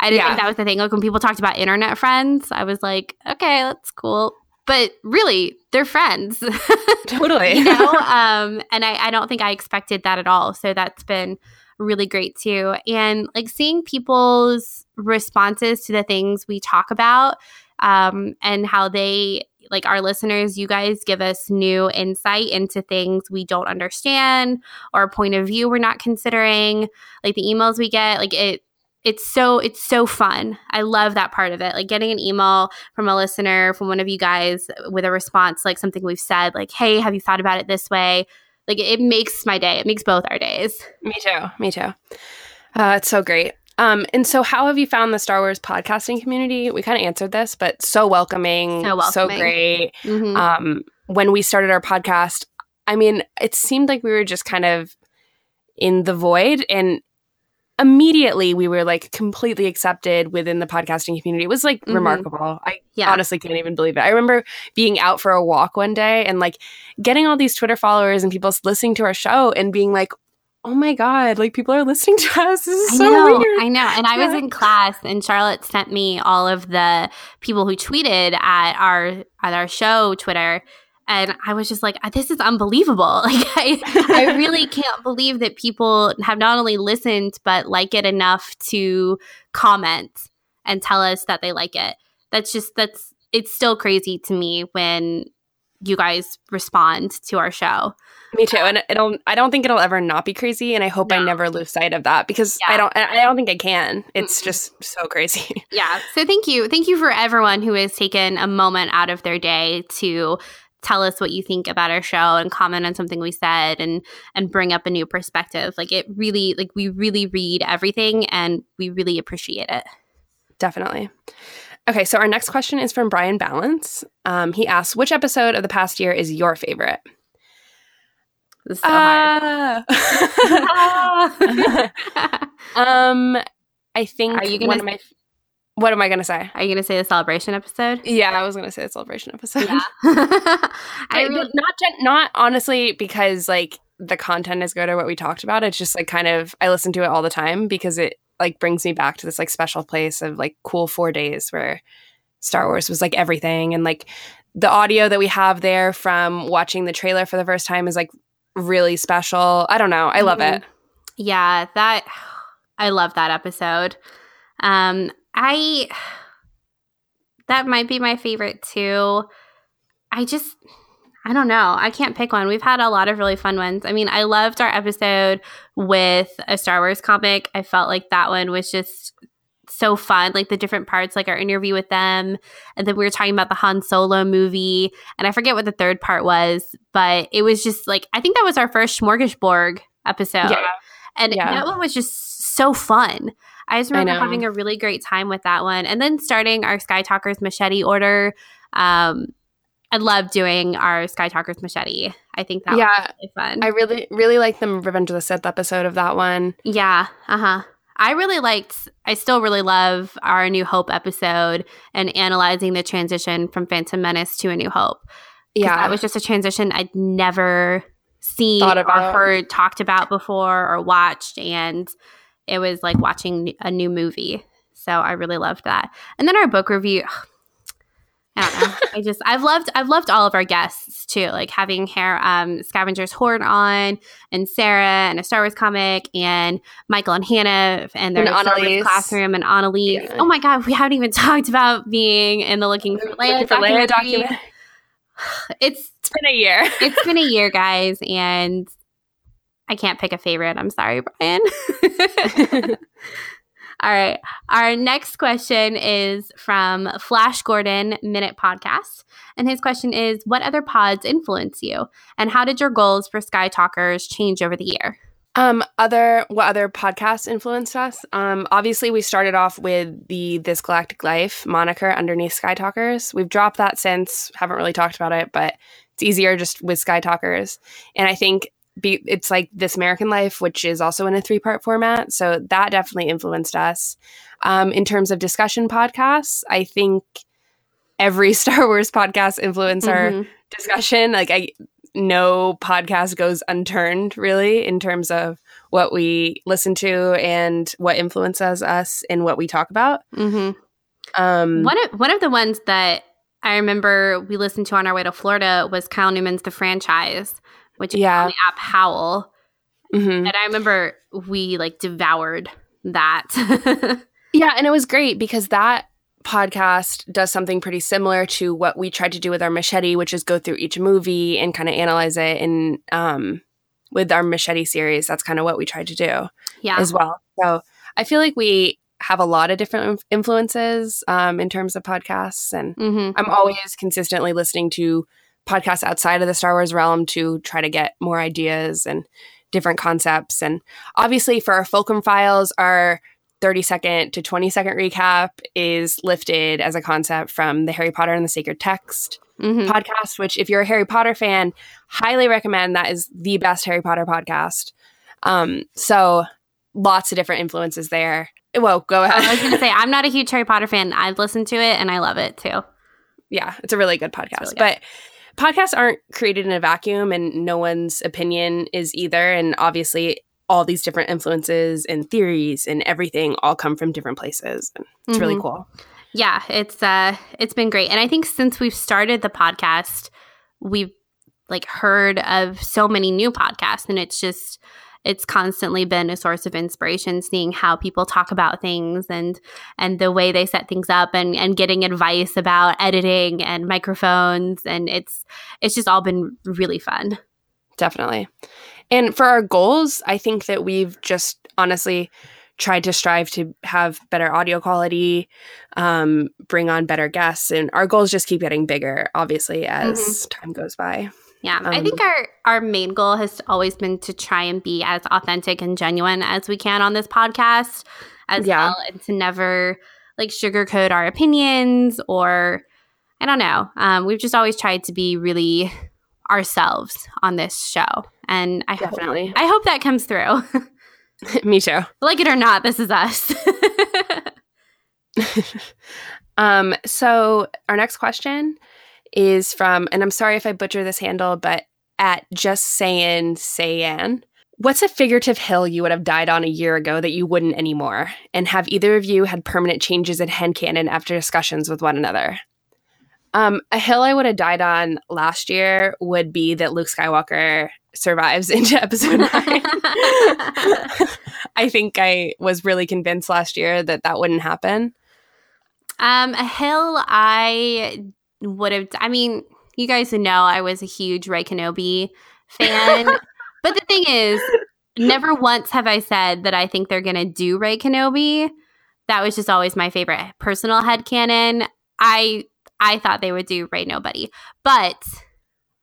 I didn't Yeah. think that was the thing. Like when people talked about internet friends, I was like, okay, that's cool. But really, they're friends. Totally. you know um and I, I don't think i expected that at all so that's been really great too. And like seeing people's responses to the things we talk about um and how they like our listeners you guys give us new insight into things we don't understand or a point of view we're not considering like the emails we get like it it's so it's so fun. I love that part of it. Like getting an email from a listener from one of you guys with a response like something we've said like hey have you thought about it this way like it makes my day it makes both our days Me too. Me too. Uh, it's so great. Um, and so, how have you found the Star Wars podcasting community? We kind of answered this, but so welcoming, So welcoming. great. Mhm. Um, when we started our podcast, I mean, it seemed like we were just kind of in the void, and immediately we were like completely accepted within the podcasting community. It was like Mhm. remarkable. I yeah honestly can't even believe it. I remember being out for a walk one day and like getting all these Twitter followers and people listening to our show and being like, "Oh my god, like people are listening to us. This is I so know, weird." I know. And I was in class and Charlotte sent me all of the people who tweeted at our at our show Twitter. And I was just like, uh, this is unbelievable. Like I, I really can't believe that people have not only listened but like it enough to comment and tell us that they like it. That's just that's it's still crazy to me when you guys respond to our show. Me too. Um, and it'll I don't think it'll ever not be crazy and I hope I never lose sight of that because I don't I don't think I can. It's Mm-mm. just so crazy. Yeah. So thank you. Thank you for everyone who has taken a moment out of their day to tell us what you think about our show and comment on something we said and and bring up a new perspective. Like it really like we really read everything and we really appreciate it. Definitely. Okay, so our next question is from Brian Balance. Um, he asks, which episode of the past year is your favorite? This is so hard. Ah. um, I think Are you gonna one of my. What am I gonna say? Are you gonna say the celebration episode? Yeah, I was gonna say the celebration episode. Yeah. I really, not not honestly because like the content is good or what we talked about. It's just like kind of I listen to it all the time because it like brings me back to this like special place of like cool four days where Star Wars was like everything and like the audio that we have there from watching the trailer for the first time is like really special. I don't know. I love Mhm. it. Yeah, that I love that episode. Um I that might be my favorite too. I just I don't know. I can't pick one. We've had a lot of really fun ones. I mean, I loved our episode with a Star Wars comic. I felt like that one was just so fun, like the different parts, like our interview with them. And then we were talking about the Han Solo movie. And I forget what the third part was, but it was just like, I think that was our first Smorgasborg episode. Yeah. And Yeah. that one was just so fun. I just remember know. having a really great time with that one. And then starting our Sky Talkers machete order. Um, I love doing our Sky Talkers machete. I think that Yeah. was really fun. I really, really like the Revenge of the Sith episode of that one. yeah. Uh huh. I really liked, I still really love our New Hope episode and analyzing the transition from Phantom Menace to A New Hope. Yeah. That was just a transition I'd never seen Thought or heard talked about before or watched. And it was like watching a new movie. So I really loved that. And then our book review. I don't know. I just I've loved I've loved all of our guests too, like having hair um Scavengers Hoard on and Sarah and a Star Wars comic and Michael and Hannah and their And Star Wars classroom and Annalise. Yeah. Oh my god, we haven't even talked about being in the Looking for for documentary. document. It's It's been a year. it's been a year, guys, and I can't pick a favorite. I'm sorry, Brian. All right. Our next question is from Flash Gordon Minute Podcast. And his question is What other pods influence you? And how did your goals for Sky Talkers change over the year? Um, other what other podcasts influenced us? Um, obviously we started off with the This Galactic Life moniker underneath Sky Talkers. We've dropped that since, haven't really talked about it, but it's easier just with Sky Talkers. And I think be, it's like This American Life, which is also in a three part format. So that definitely influenced us. Um, in terms of discussion podcasts, I think every Star Wars podcast influenced our Mhm. discussion. Like I no podcast goes unturned really in terms of what we listen to and what influences us in what we talk about. Mhm. Um One of one of the ones that I remember we listened to on our way to Florida was Kyle Newman's The Franchise, which is Yeah. on the app Howl. mhm. And I remember we like devoured that. Yeah, and it was great because that podcast does something pretty similar to what we tried to do with our machete, which is go through each movie and kind of analyze it and um with our machete series, that's kind of what we tried to do. yeah. as well. So I feel like we have a lot of different influences um, in terms of podcasts, and hmm I'm always consistently listening to podcasts outside of the Star Wars realm to try to get more ideas and different concepts. And obviously, for our Fulcrum Files, our 30 second to 20 second recap is lifted as a concept from the Harry Potter and the Sacred Text hmm podcast, which, if you're a Harry Potter fan, highly recommend. That is the best Harry Potter podcast. Um, so lots of different influences there. Well, go ahead. I was going to say, I'm not a huge Harry Potter fan. I've listened to it and I love it too. yeah, it's a really good podcast. really good. But podcasts aren't created in a vacuum, and no one's opinion is either. And obviously, all these different influences and theories and everything all come from different places. And it's really Mhm. cool. Yeah, it's uh it's been great. And I think since we've started the podcast, we've like heard of so many new podcasts and it's just it's constantly been a source of inspiration seeing how people talk about things and and the way they set things up and and getting advice about editing and microphones and it's it's just all been really fun. Definitely. And for our goals, I think that we've just honestly tried to strive to have better audio quality, um, bring on better guests, and our goals just keep getting bigger, obviously, as time goes by. Yeah, I Um, think our our main goal has always been to try and be as authentic and genuine as we can on this podcast, as Yeah. well, and to never like sugarcoat our opinions or I don't know. Um, we've just always tried to be really ourselves on this show, and I hope Definitely. I hope that comes through. Me too. like it or not, this is us. Um, so our next question is from, and I'm sorry if I butcher this handle, but at just saying sayan. What's a figurative hill you would have died on a year ago that you wouldn't anymore? And have either of you had permanent changes in headcanon after discussions with one another? Um, a hill I would have died on last year would be that Luke Skywalker survives into episode nine. I think I was really convinced last year that that wouldn't happen. Um, a hill I would have. I mean, you guys know I was a huge Rey Kenobi fan, but the thing is, never once have I said that I think they're gonna do Rey Kenobi. That was just always my favorite personal head canon. I I thought they would do Rey Nobody, but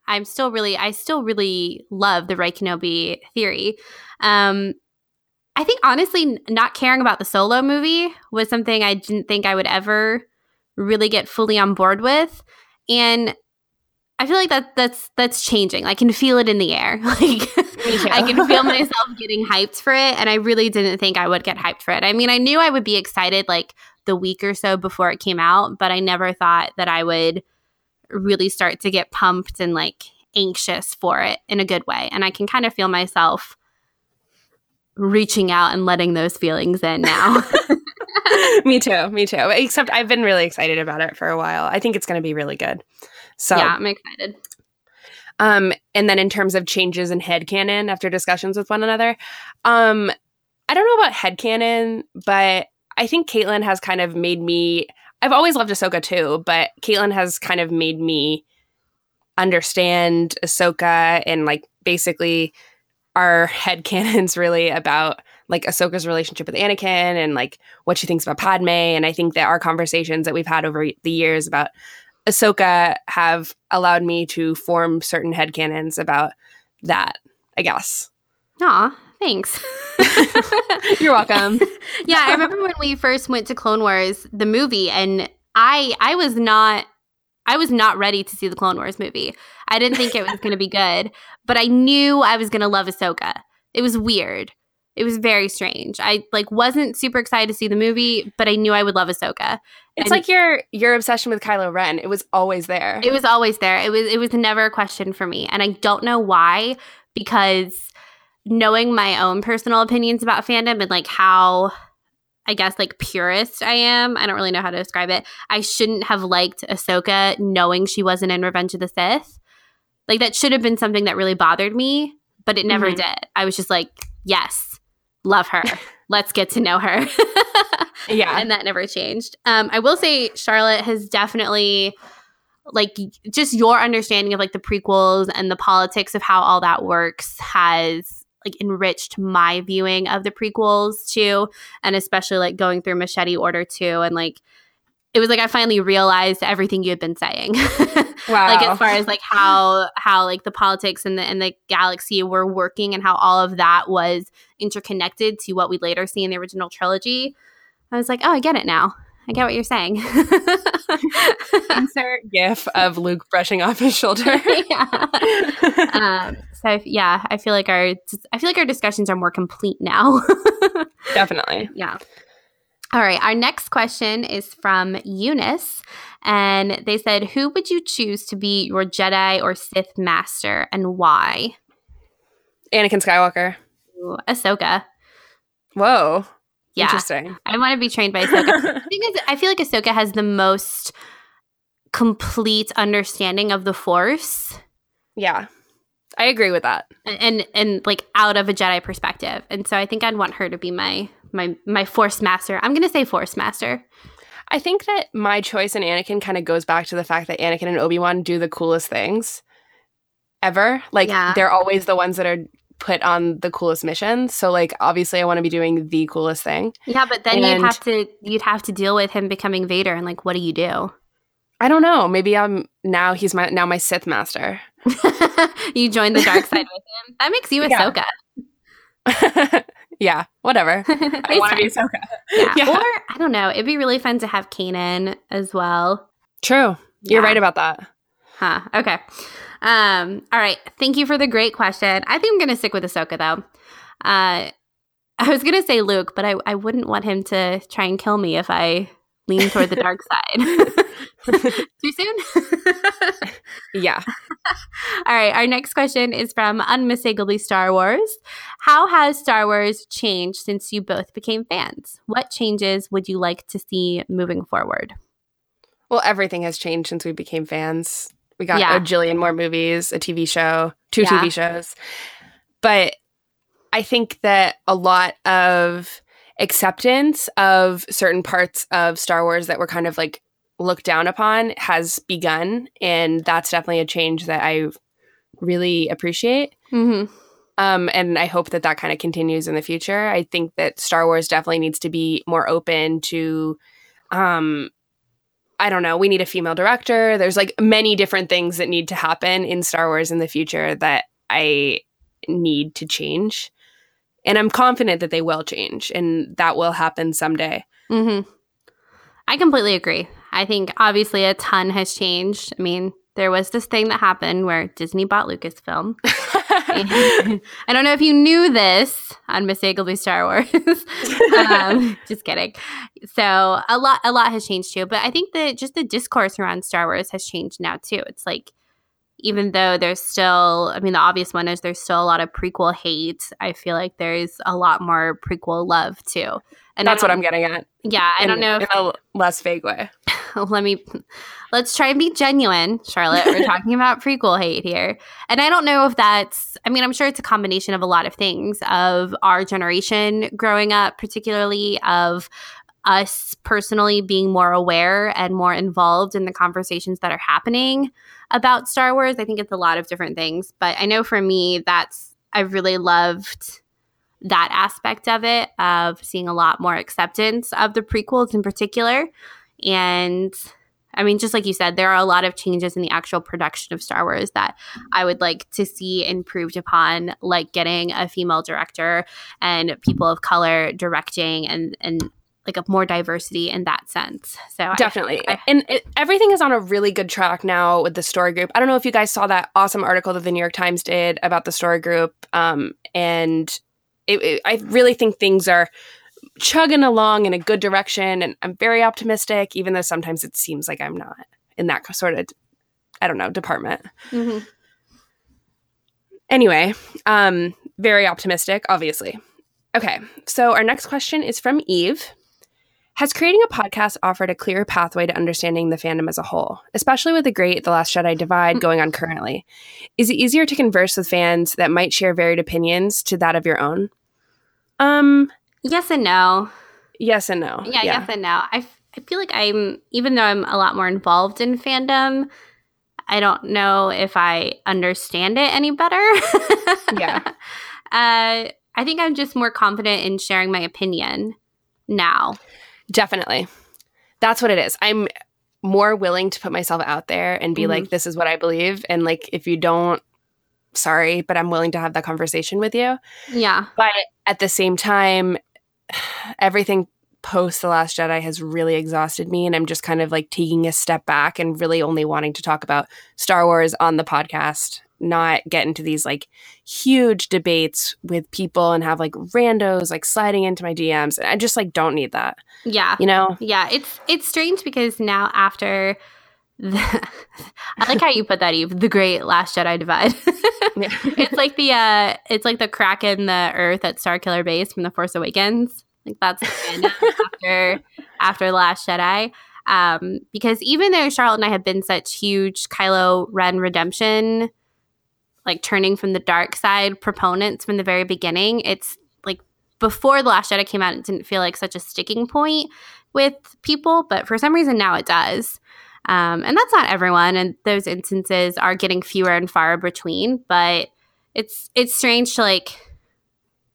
I'm still really I still really love the Rey Kenobi theory. Um, I think honestly, not caring about the solo movie was something I didn't think I would ever really get fully on board with, and I feel like that that's that's changing. I can feel it in the air. Like I can feel myself getting hyped for it, and I really didn't think I would get hyped for it. I mean, I knew I would be excited like the week or so before it came out, but I never thought that I would really start to get pumped and like anxious for it in a good way. And I can kind of feel myself reaching out and letting those feelings in now. me too. Me too. Except I've been really excited about it for a while. I think it's going to be really good. So yeah, I'm excited. Um, and then in terms of changes in headcanon after discussions with one another, um, I don't know about head headcanon, but I think Caitlin has kind of made me I've always loved Ahsoka too, but Caitlin has kind of made me understand Ahsoka and like basically our headcanons really about like Ahsoka's relationship with Anakin and like what she thinks about Padme. And I think that our conversations that we've had over the years about Ahsoka have allowed me to form certain headcanons about that, I guess. Aw, thanks. You're welcome. yeah, I remember when we first went to Clone Wars, the movie, and I I was not I was not ready to see the Clone Wars movie. I didn't think it was going to be good, but I knew I was going to love Ahsoka. It was weird. It was very strange. I like wasn't super excited to see the movie, but I knew I would love Ahsoka. It's and like your your obsession with Kylo Ren. It was always there. It was always there. It was it was never a question for me, and I don't know why because knowing my own personal opinions about fandom and like how I guess like purist I am. I don't really know how to describe it. I shouldn't have liked Ahsoka knowing she wasn't in Revenge of the Sith. Like that should have been something that really bothered me, but it never mm-hmm. did. I was just like, yes, love her. Let's get to know her. yeah. And that never changed. Um, I will say Charlotte has definitely like just your understanding of like the prequels and the politics of how all that works has like enriched my viewing of the prequels too and especially like going through machete order 2 and like it was like I finally realized everything you had been saying. Wow. like as far as like how how like the politics and the and the galaxy were working and how all of that was interconnected to what we later see in the original trilogy. I was like, oh, I get it now. I get what you're saying. Insert gif of Luke brushing off his shoulder. yeah. Um, so yeah, I feel like our I feel like our discussions are more complete now. Definitely. Yeah. All right. Our next question is from Eunice. And they said, Who would you choose to be your Jedi or Sith master and why? Anakin Skywalker. Ooh, Ahsoka. Whoa. Yeah. Interesting. I want to be trained by Ahsoka. the thing is, I feel like Ahsoka has the most complete understanding of the Force. Yeah. I agree with that. And, and and like out of a Jedi perspective. And so I think I'd want her to be my my my force master. I'm going to say force master. I think that my choice in Anakin kind of goes back to the fact that Anakin and Obi-Wan do the coolest things ever. Like yeah. they're always the ones that are put on the coolest missions. So like obviously I want to be doing the coolest thing. Yeah, but then and you'd have to you'd have to deal with him becoming Vader and like what do you do? I don't know. Maybe I'm now he's my now my Sith master. you join the dark side with him. That makes you Ahsoka. Yeah. yeah, whatever. I want to be Ahsoka. Yeah. yeah. Or I don't know. It'd be really fun to have Kanan as well. True. You're yeah. right about that. Huh. Okay. Um, all right. Thank you for the great question. I think I'm gonna stick with Ahsoka though. Uh I was gonna say Luke, but I, I wouldn't want him to try and kill me if I lean toward the dark side. Too soon? yeah. All right. Our next question is from Unmistakably Star Wars. How has Star Wars changed since you both became fans? What changes would you like to see moving forward? Well, everything has changed since we became fans. We got Yeah. a jillion more movies, a TV show, two Yeah. TV shows. But I think that a lot of acceptance of certain parts of Star Wars that were kind of like looked down upon has begun. And that's definitely a change that I really appreciate. Mm-hmm. Um, and I hope that that kind of continues in the future. I think that Star Wars definitely needs to be more open to, um, I don't know, we need a female director. There's like many different things that need to happen in Star Wars in the future that I need to change. And I'm confident that they will change and that will happen someday. Mm-hmm. I completely agree. I think obviously a ton has changed. I mean, there was this thing that happened where Disney bought Lucasfilm. I don't know if you knew this, on Miss unmistakably Star Wars. um, just kidding. So a lot, a lot has changed too. But I think that just the discourse around Star Wars has changed now too. It's like even though there's still, I mean, the obvious one is there's still a lot of prequel hate. I feel like there's a lot more prequel love too. And That's what I'm getting at. Yeah, I in- don't know if in a less vague way. let me let's try and be genuine charlotte we're talking about prequel hate here and i don't know if that's i mean i'm sure it's a combination of a lot of things of our generation growing up particularly of us personally being more aware and more involved in the conversations that are happening about star wars. I think it's a lot of different things but i know for me that's i really loved that aspect of it of seeing a lot more acceptance of the prequels in particular. And I mean, just like you said, there are a lot of changes in the actual production of Star Wars that I would like to see improved upon, like getting a female director and people of color directing and and like a more diversity in that sense. So Definitely. I- and it, everything is on a really good track now with the story group. I don't know if you guys saw that awesome article that the New York Times did about the story group. Um, and it, it, I really think things are chugging along in a good direction. And I'm very optimistic, even though sometimes it seems like I'm not in that sort of, I don't know, department. Mhm. Anyway, um, very optimistic, obviously. Okay, so our next question is from Eve. Has creating a podcast offered a clearer pathway to understanding the fandom as a whole, especially with the great The Last Jedi divide going on currently? Is it easier to converse with fans that might share varied opinions to that of your own? Um, yes and no. yes and no. Yeah, yes and no. I, f- I feel like I'm, even though I'm a lot more involved in fandom, I don't know if I understand it any better. Yeah. Uh, I think I'm just more confident in sharing my opinion now. Definitely. That's what it is. I'm more willing to put myself out there and be Mhm. like, this is what I believe. And like, if you don't, sorry, but I'm willing to have that conversation with you. Yeah. But at the same time, everything post The Last Jedi has really exhausted me. And I'm just kind of like taking a step back and really only wanting to talk about Star Wars on the podcast, not get into these like huge debates with people and have like randos like sliding into my DMs. I just like don't need that, Yeah. you know? Yeah, it's it's strange because now after the I like how you put that Eve, the great last Jedi divide. Yeah. it's like the uh it's like the crack in the earth at Starkiller Base from The Force Awakens. Like that's after after the last Jedi. Um, because even though Charlotte and I have been such huge Kylo Ren redemption, like turning from the dark side proponents from the very beginning, it's like before the last Jedi came out, it didn't feel like such a sticking point with people, but for some reason now it does. Um, and that's not everyone, and those instances are getting fewer and far between. But it's it's strange to like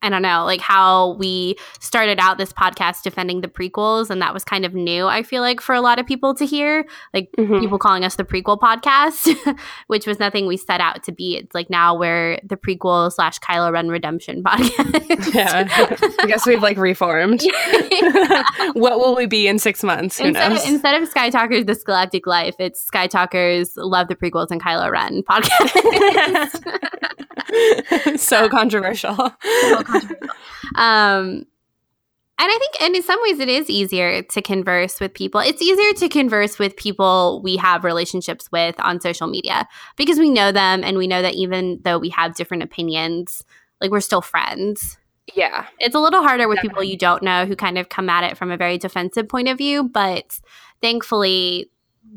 I don't know, like how we started out this podcast defending the prequels, and that was kind of new. I feel like for a lot of people to hear, like Mhm. people calling us the prequel podcast, which was nothing we set out to be. It's like now we're the prequel slash Kylo Ren redemption podcast. Yeah. I guess we've like reformed. what will we be in six months? Who instead, knows? of, instead of Sky Talkers The Galactic Life, it's Sky Talkers Love the Prequels and Kylo Ren podcast. so controversial. um, and I think, and in some ways, it is easier to converse with people. It's easier to converse with people we have relationships with on social media because we know them and we know that even though we have different opinions, like we're still friends. Yeah. It's a little harder with people you don't know who kind of come at it from a very defensive point of view, but thankfully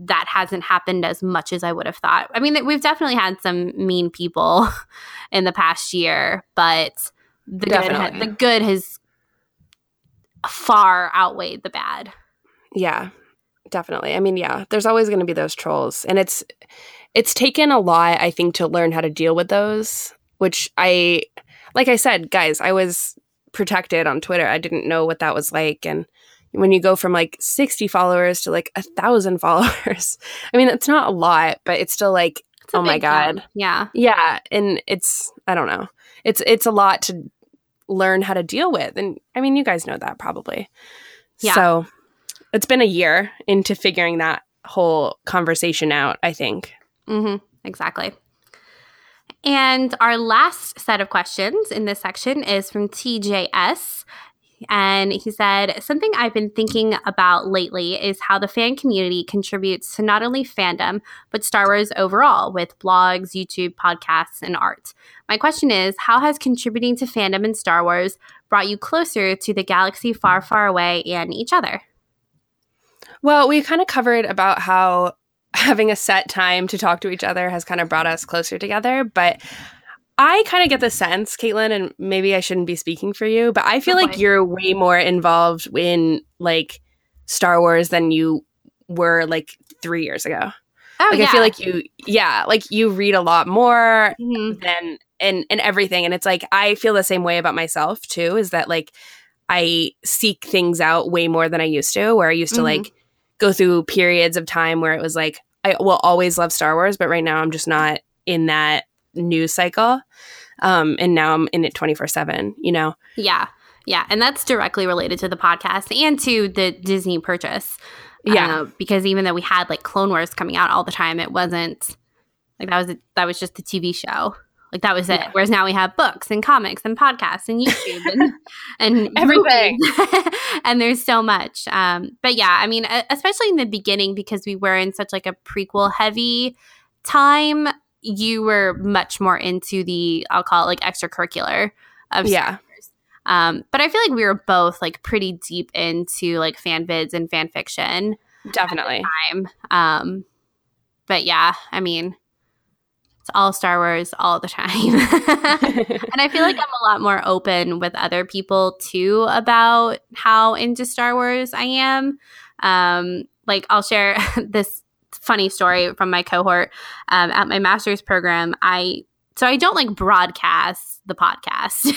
that hasn't happened as much as I would have thought. I mean, we've definitely had some mean people in the past year, but the good, the good has far outweighed the bad. Yeah, definitely. I mean, yeah, there's always going to be those trolls, and it's it's taken a lot, I think, to learn how to deal with those. Which I, like I said, guys, I was protected on Twitter. I didn't know what that was like, and when you go from like 60 followers to like a thousand followers, I mean, it's not a lot, but it's still like, it's oh my god, jump. yeah, yeah, and it's I don't know, it's it's a lot to learn how to deal with, and I mean, you guys know that probably, yeah. So it's been a year into figuring that whole conversation out, I think. Mm-hmm. Exactly. And our last set of questions in this section is from TJS. And he said, Something I've been thinking about lately is how the fan community contributes to not only fandom, but Star Wars overall with blogs, YouTube, podcasts, and art. My question is How has contributing to fandom in Star Wars brought you closer to the galaxy far, far away and each other? Well, we kind of covered about how having a set time to talk to each other has kind of brought us closer together. But I kind of get the sense, Caitlin, and maybe I shouldn't be speaking for you, but I feel like you're way more involved in like Star Wars than you were like three years ago. Oh, like yeah. I feel like you, yeah, like you read a lot more mm-hmm. than and and everything, and it's like I feel the same way about myself too. Is that like I seek things out way more than I used to, where I used to mm-hmm. like go through periods of time where it was like I will always love Star Wars, but right now I'm just not in that news cycle. Um, and now I'm in it 24 7, you know? Yeah. Yeah. And that's directly related to the podcast and to the Disney purchase. Yeah. Uh, because even though we had like Clone Wars coming out all the time, it wasn't like that was a, that was just the TV show. Like that was it. Yeah. Whereas now we have books and comics and podcasts and YouTube and, and everything. and there's so much. Um, but yeah, I mean, especially in the beginning because we were in such like a prequel heavy time. You were much more into the I'll call it like extracurricular of yeah. Um, but I feel like we were both like pretty deep into like fan vids and fan fiction. Definitely. time. Um, but yeah, I mean, it's all Star Wars all the time. and I feel like I'm a lot more open with other people too about how into Star Wars I am. Um, like, I'll share this funny story from my cohort um, at my master's program. I so I don't like broadcast the podcast.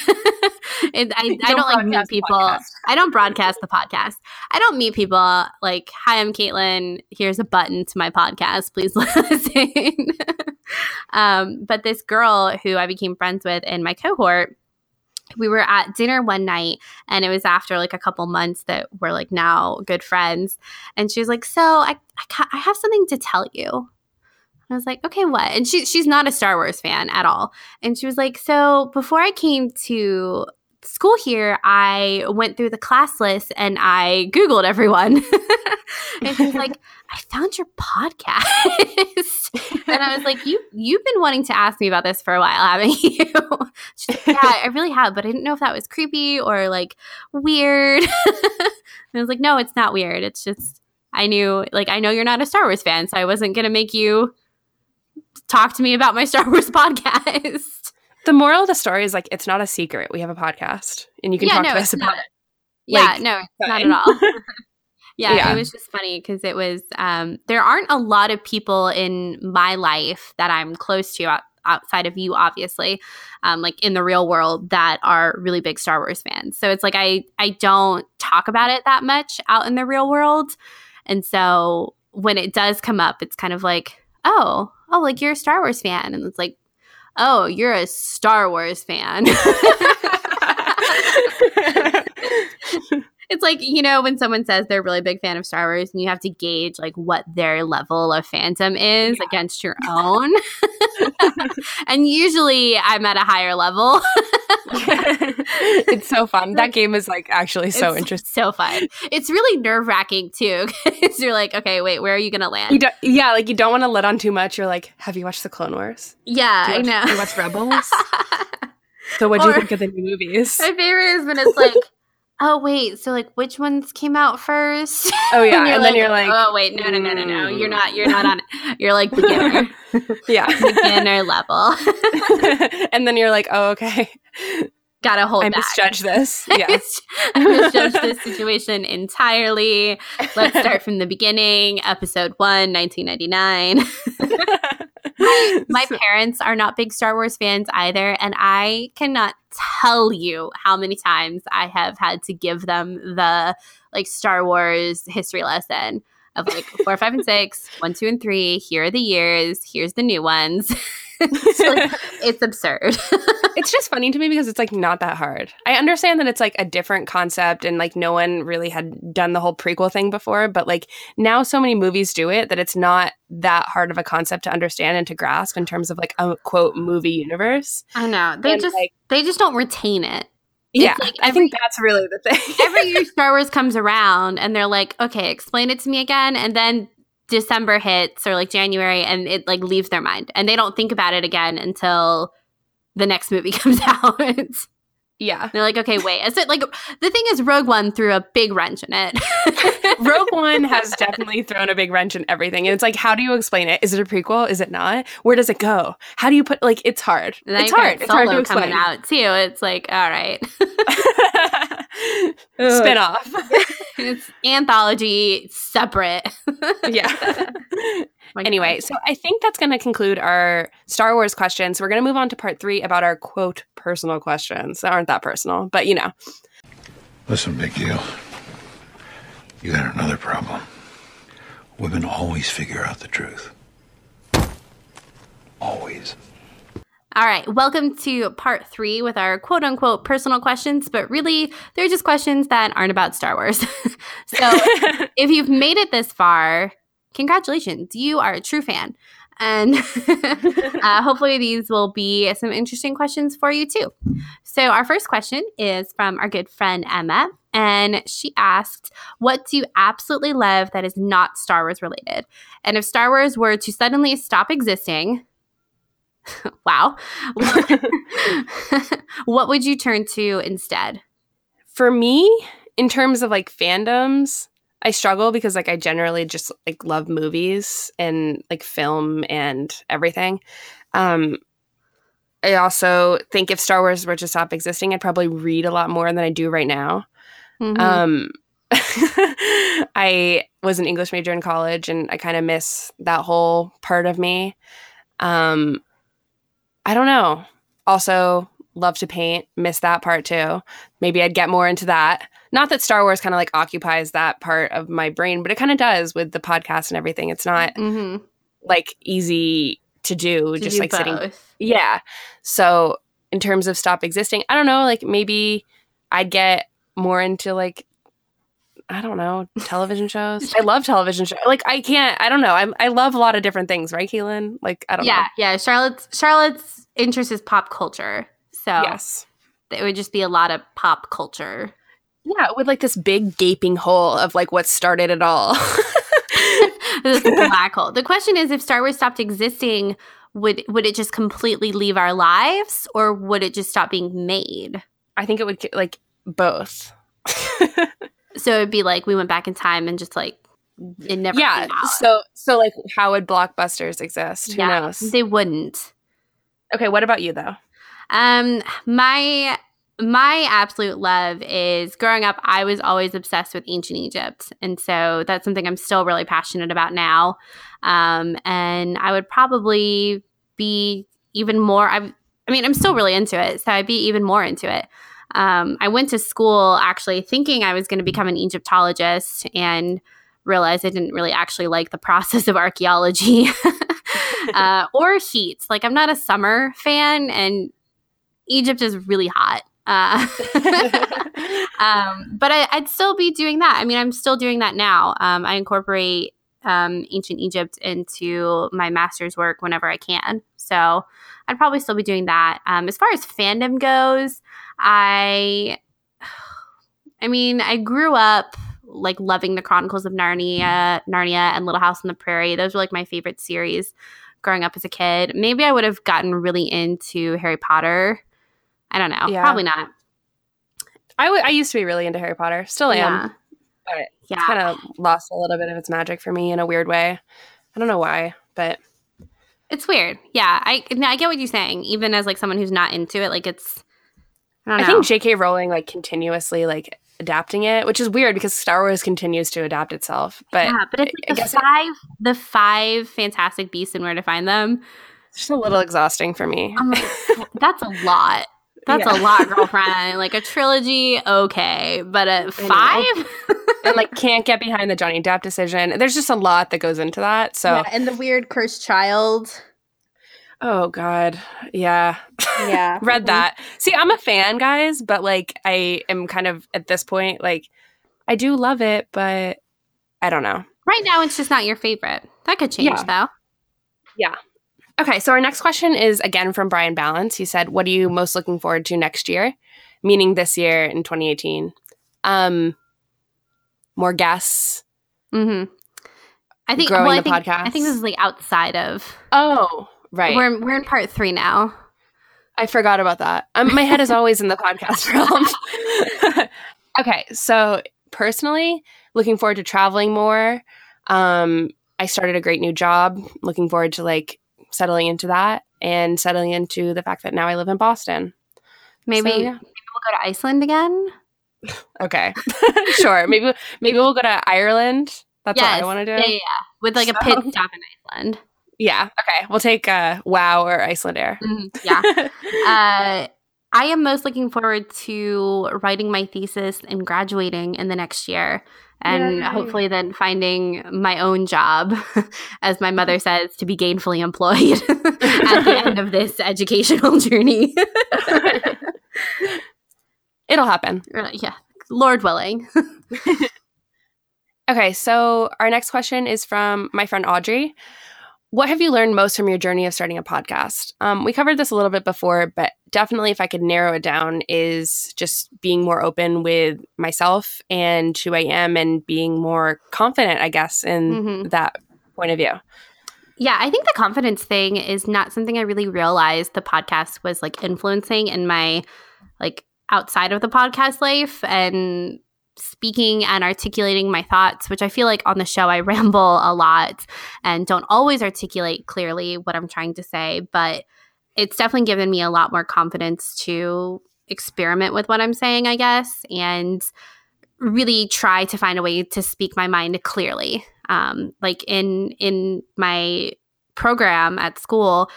it, I, don't I, don't like meet people. I don't broadcast the podcast. I don't meet people like, "Hi, I'm Caitlin. Here's a button to my podcast. Please listen." um, but this girl who I became friends with in my cohort, we were at dinner one night and it was after like a couple months that we're like now good friends and she was like so i i, I have something to tell you I was like, okay, what? And she she's not a Star Wars fan at all. And she was like, so before I came to school here, I went through the class list and I Googled everyone. and she's like, I found your podcast. and I was like, You you've been wanting to ask me about this for a while, haven't you? like, Yeah, I really have, but I didn't know if that was creepy or like weird. and I was like, No, it's not weird. It's just I knew like I know you're not a Star Wars fan, so I wasn't gonna make you talk to me about my Star Wars podcast. The moral of the story is like it's not a secret. We have a podcast, and you can yeah, talk no, to us about not. it. Like, yeah, no, not at all. yeah, yeah, it was just funny because it was. Um, there aren't a lot of people in my life that I'm close to out, outside of you, obviously, um, like in the real world that are really big Star Wars fans. So it's like I I don't talk about it that much out in the real world, and so when it does come up, it's kind of like, oh, oh, like you're a Star Wars fan. And it's like, oh, you're a Star Wars fan. it's like you know when someone says they're a really big fan of Star Wars, and you have to gauge like what their level of fandom is yeah. against your own. and usually, I'm at a higher level. it's so fun. That game is like actually so it's interesting. So fun. It's really nerve wracking too, because you're like, okay, wait, where are you gonna land? You yeah, like you don't want to let on too much. You're like, have you watched the Clone Wars? Yeah, watch, I know. you watch Rebels? so, what do you think of the new movies? My favorite is when it's like oh wait, so like which ones came out first? Oh yeah, and, and then you're like, oh wait, no, no, no, no, no, you're not, you're not on it. You're like beginner, yeah, beginner level. and then you're like, oh okay, gotta hold. I back. misjudged this. Yeah, I misjudged this situation entirely. Let's start from the beginning. Episode one, 1999. my, my parents are not big Star Wars fans either, and I cannot tell you how many times I have had to give them the like Star Wars history lesson of like four, five, and six, one, two, and three. Here are the years. Here's the new ones. it's, like, it's absurd. it's just funny to me because it's like not that hard. I understand that it's like a different concept and like no one really had done the whole prequel thing before, but like now so many movies do it that it's not that hard of a concept to understand and to grasp in terms of like a quote movie universe. I know. They and, just like, they just don't retain it. Yeah, like every, I think that's really the thing. every year Star Wars comes around and they're like, okay, explain it to me again. And then December hits or like January and it like leaves their mind and they don't think about it again until the next movie comes out. Yeah. They're like, okay, wait. Is it like the thing is Rogue One threw a big wrench in it. Rogue One has definitely thrown a big wrench in everything. And it's like, how do you explain it? Is it a prequel? Is it not? Where does it go? How do you put like it's hard. it's hard. It's hard to explain. coming out too. It's like, all right. Spin off. it's anthology separate. yeah. Anyway, so I think that's going to conclude our Star Wars questions. We're going to move on to part three about our quote personal questions that aren't that personal, but you know. Listen, big deal. You got another problem. Women always figure out the truth. Always. All right, welcome to part three with our quote unquote personal questions, but really they're just questions that aren't about Star Wars. so if you've made it this far, congratulations, you are a true fan. And uh, hopefully, these will be some interesting questions for you too. So, our first question is from our good friend Emma. And she asked, What do you absolutely love that is not Star Wars related? And if Star Wars were to suddenly stop existing, wow, what would you turn to instead? For me, in terms of like fandoms, I struggle because like I generally just like love movies and like film and everything. Um I also think if Star Wars were to stop existing, I'd probably read a lot more than I do right now. Mm-hmm. Um I was an English major in college and I kind of miss that whole part of me. Um I don't know. Also love to paint, miss that part too. Maybe I'd get more into that. Not that Star Wars kind of like occupies that part of my brain, but it kind of does with the podcast and everything. It's not mm-hmm. like easy to do, to just do like both. sitting. Yeah. So in terms of stop existing, I don't know. Like maybe I'd get more into like I don't know television shows. I love television shows. Like I can't. I don't know. I'm, I love a lot of different things, right, Keelan? Like I don't. Yeah, know. yeah. Charlotte's Charlotte's interest is pop culture, so yes, it would just be a lot of pop culture. Yeah, with like this big gaping hole of like what started it all. this black hole. The question is, if Star Wars stopped existing, would would it just completely leave our lives, or would it just stop being made? I think it would like both. so it'd be like we went back in time and just like it never. Yeah. So so like how would blockbusters exist? Who yeah, knows? They wouldn't. Okay. What about you though? Um, my my absolute love is growing up i was always obsessed with ancient egypt. And so that's something i'm still really passionate about now. Um, and i would probably be even more i i mean i'm still really into it so i'd be even more into it. Um, i went to school actually thinking i was going to become an egyptologist and realized i didn't really actually like the process of archaeology uh, or heat. Like i'm not a summer fan and Egypt is really hot. Uh, um, but I, would still be doing that. I mean, I'm still doing that now. Um, I incorporate um, ancient Egypt into my master's work whenever I can. So I'd probably still be doing that. Um, as far as fandom goes, I, I mean, I grew up like loving the Chronicles of Narnia, Narnia, and Little House on the Prairie. Those were like my favorite series growing up as a kid. Maybe I would have gotten really into Harry Potter I don't know. Yeah. Probably not. I, w- I used to be really into Harry Potter. Still am. Yeah. But Yeah. kind of lost a little bit of its magic for me in a weird way. I don't know why, but It's weird. Yeah. I I get what you're saying. Even as like someone who's not into it, like it's I don't I think J.K. Rowling like continuously like adapting it, which is weird because Star Wars continues to adapt itself. But yeah, but it's like the guess it- five the five fantastic beasts and where to find them. it's just a little exhausting for me. Like, that's a lot. That's Yeah. a lot, girlfriend. like a trilogy, okay, but a five. and like can't get behind the Johnny Depp decision. There's just a lot that goes into that. So, Yeah, and the weird cursed child. oh god, yeah, Yeah, read mm-hmm. that. See, I'm a fan, guys, but like I am kind of at this point like I do love it, but I don't know. Right now, it's just not your favorite. That could change, though. Yeah. though. Okay, so our next question is again from Brian Balance. He said, "What are you most looking forward to next year?" Meaning this year in 2018. Um, more guests. Mm-hmm. I think. Growing well, I the think, podcast. I think this is like outside of. Oh, right. We're we're in part three now. I forgot about that. Um, my head is always in the podcast realm. okay, so personally, looking forward to traveling more. Um, I started a great new job. Looking forward to like settling into that and settling into the fact that now I live in Boston. Maybe, So, yeah. maybe we'll go to Iceland again. Okay, sure. Maybe maybe we'll go to Ireland. That's what I want to do. Yeah, yeah, yeah. With like a pit stop in Iceland. Yeah, Okay. We'll take uh, Wow or Icelandair. Mhm, Yeah. uh, I am most looking forward to writing my thesis and graduating in the next year. And Yay. hopefully, then finding my own job, as my mother says, to be gainfully employed at the end of this educational journey. It'll happen. Uh, yeah, Lord willing. Okay, so our next question is from my friend Audrey. What have you learned most from your journey of starting a podcast? Um, we covered this a little bit before, but definitely, if I could narrow it down, is just being more open with myself and who I am, and being more confident, I guess, in Mhm. that point of view. Yeah, I think the confidence thing is not something I really realized the podcast was like influencing in my like outside of the podcast life and speaking and articulating my thoughts, which I feel like on the show I ramble a lot and don't always articulate clearly what I'm trying to say, but it's definitely given me a lot more confidence to experiment with what I'm saying, I guess, and really try to find a way to speak my mind clearly. Um, like in in my program at school,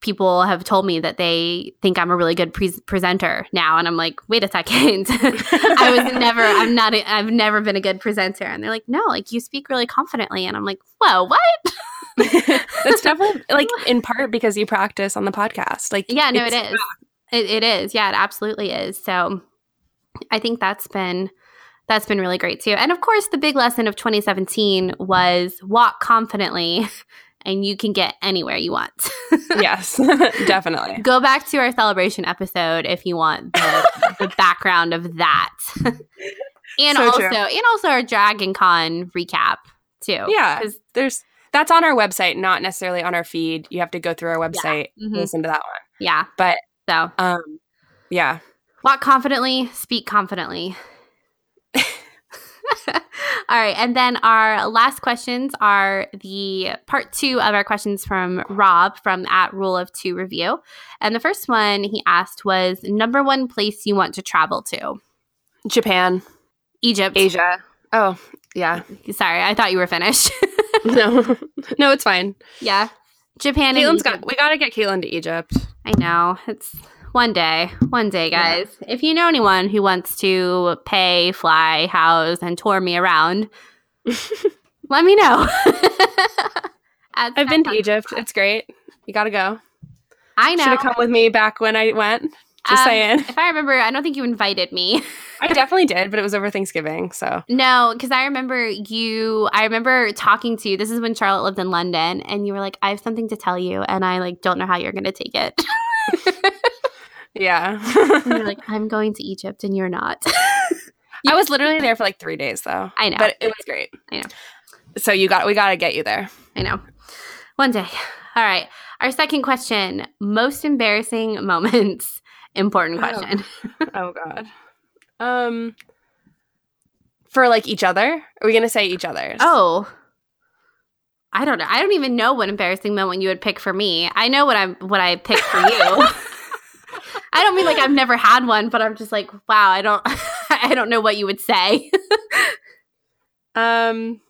people have told me that they think I'm a really good pre- presenter now, and I'm like, wait a second, I was never, I'm not, a, I've never been a good presenter, and they're like, no, like you speak really confidently, and I'm like, whoa, what? That's definitely like in part because you practice on the podcast. Like, Yeah, no, it's- is. It, it is. Yeah, it absolutely is. So I think that's been that's been really great too. And of course, the big lesson of 2017 was walk confidently, and you can get anywhere you want. Yes, definitely. Go back to our celebration episode if you want the, the background of that, and So also true. and also our Dragon Con recap too. Yeah, there's that's on our website, not necessarily on our feed. You have to go through our website Mhm. listen to that one. yeah. But So um, yeah, Walk confidently, speak confidently. All right. And then our last questions are the part two of our questions from Rob from at Rule of Two Review. And the first one he asked was number one place you want to travel to? Japan, Egypt. Asia. Oh, yeah. Sorry, I thought you were finished. no, no, it's fine. yeah. Japan and Caitlin's got. We got to get Caitlin to Egypt. I know. It's one day. One day, guys. If you know anyone who wants to pay, fly, house, and tour me around, let me know. I've been to. Egypt. It's great. You got to go. I know. Should have come with me back when I went. Just Um, saying. If I remember, I don't think you invited me. I definitely did, but it was over Thanksgiving. So no, because I remember you. I remember talking to you. This is when Charlotte lived in London, and you were like, "I have something to tell you," and I like don't know how you're going to take it. Yeah. and you're like, "I'm going to Egypt," and you're not. I was literally there for like three days though. I know. But it was great. I know. So you got we gotta get you there. I know. One day. All right. Our second question most embarrassing moments. Important Oh. question. Oh god. Um, for like each other? Are we gonna say each other's? Oh. I don't know. I don't even know what embarrassing moment you would pick for me. I know what I'm what I picked for you. I don't mean like I've never had one, but I'm just like, wow, I don't I don't know what you would say. Um,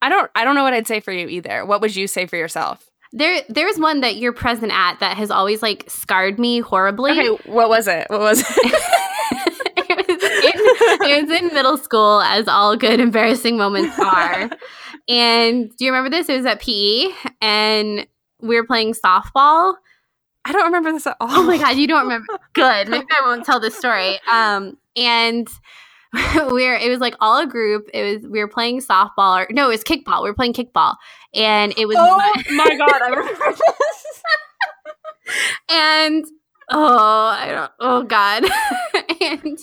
I don't. I don't know what I'd say for you either. What would you say for yourself? there there's one that you're present at that has always like scarred me horribly. Okay, what was it? What was it? it, was in, it was in middle school, as all good embarrassing moments are. and do you remember this? It was at PE, and we were playing softball. I don't remember this at all. Oh my god, you don't remember? Good. Maybe I won't tell this story. Um, and we're it was like all a group. It was we were playing softball or no, it was kickball. We were playing kickball, and it was Oh my god, I remember this. and oh i don't oh god and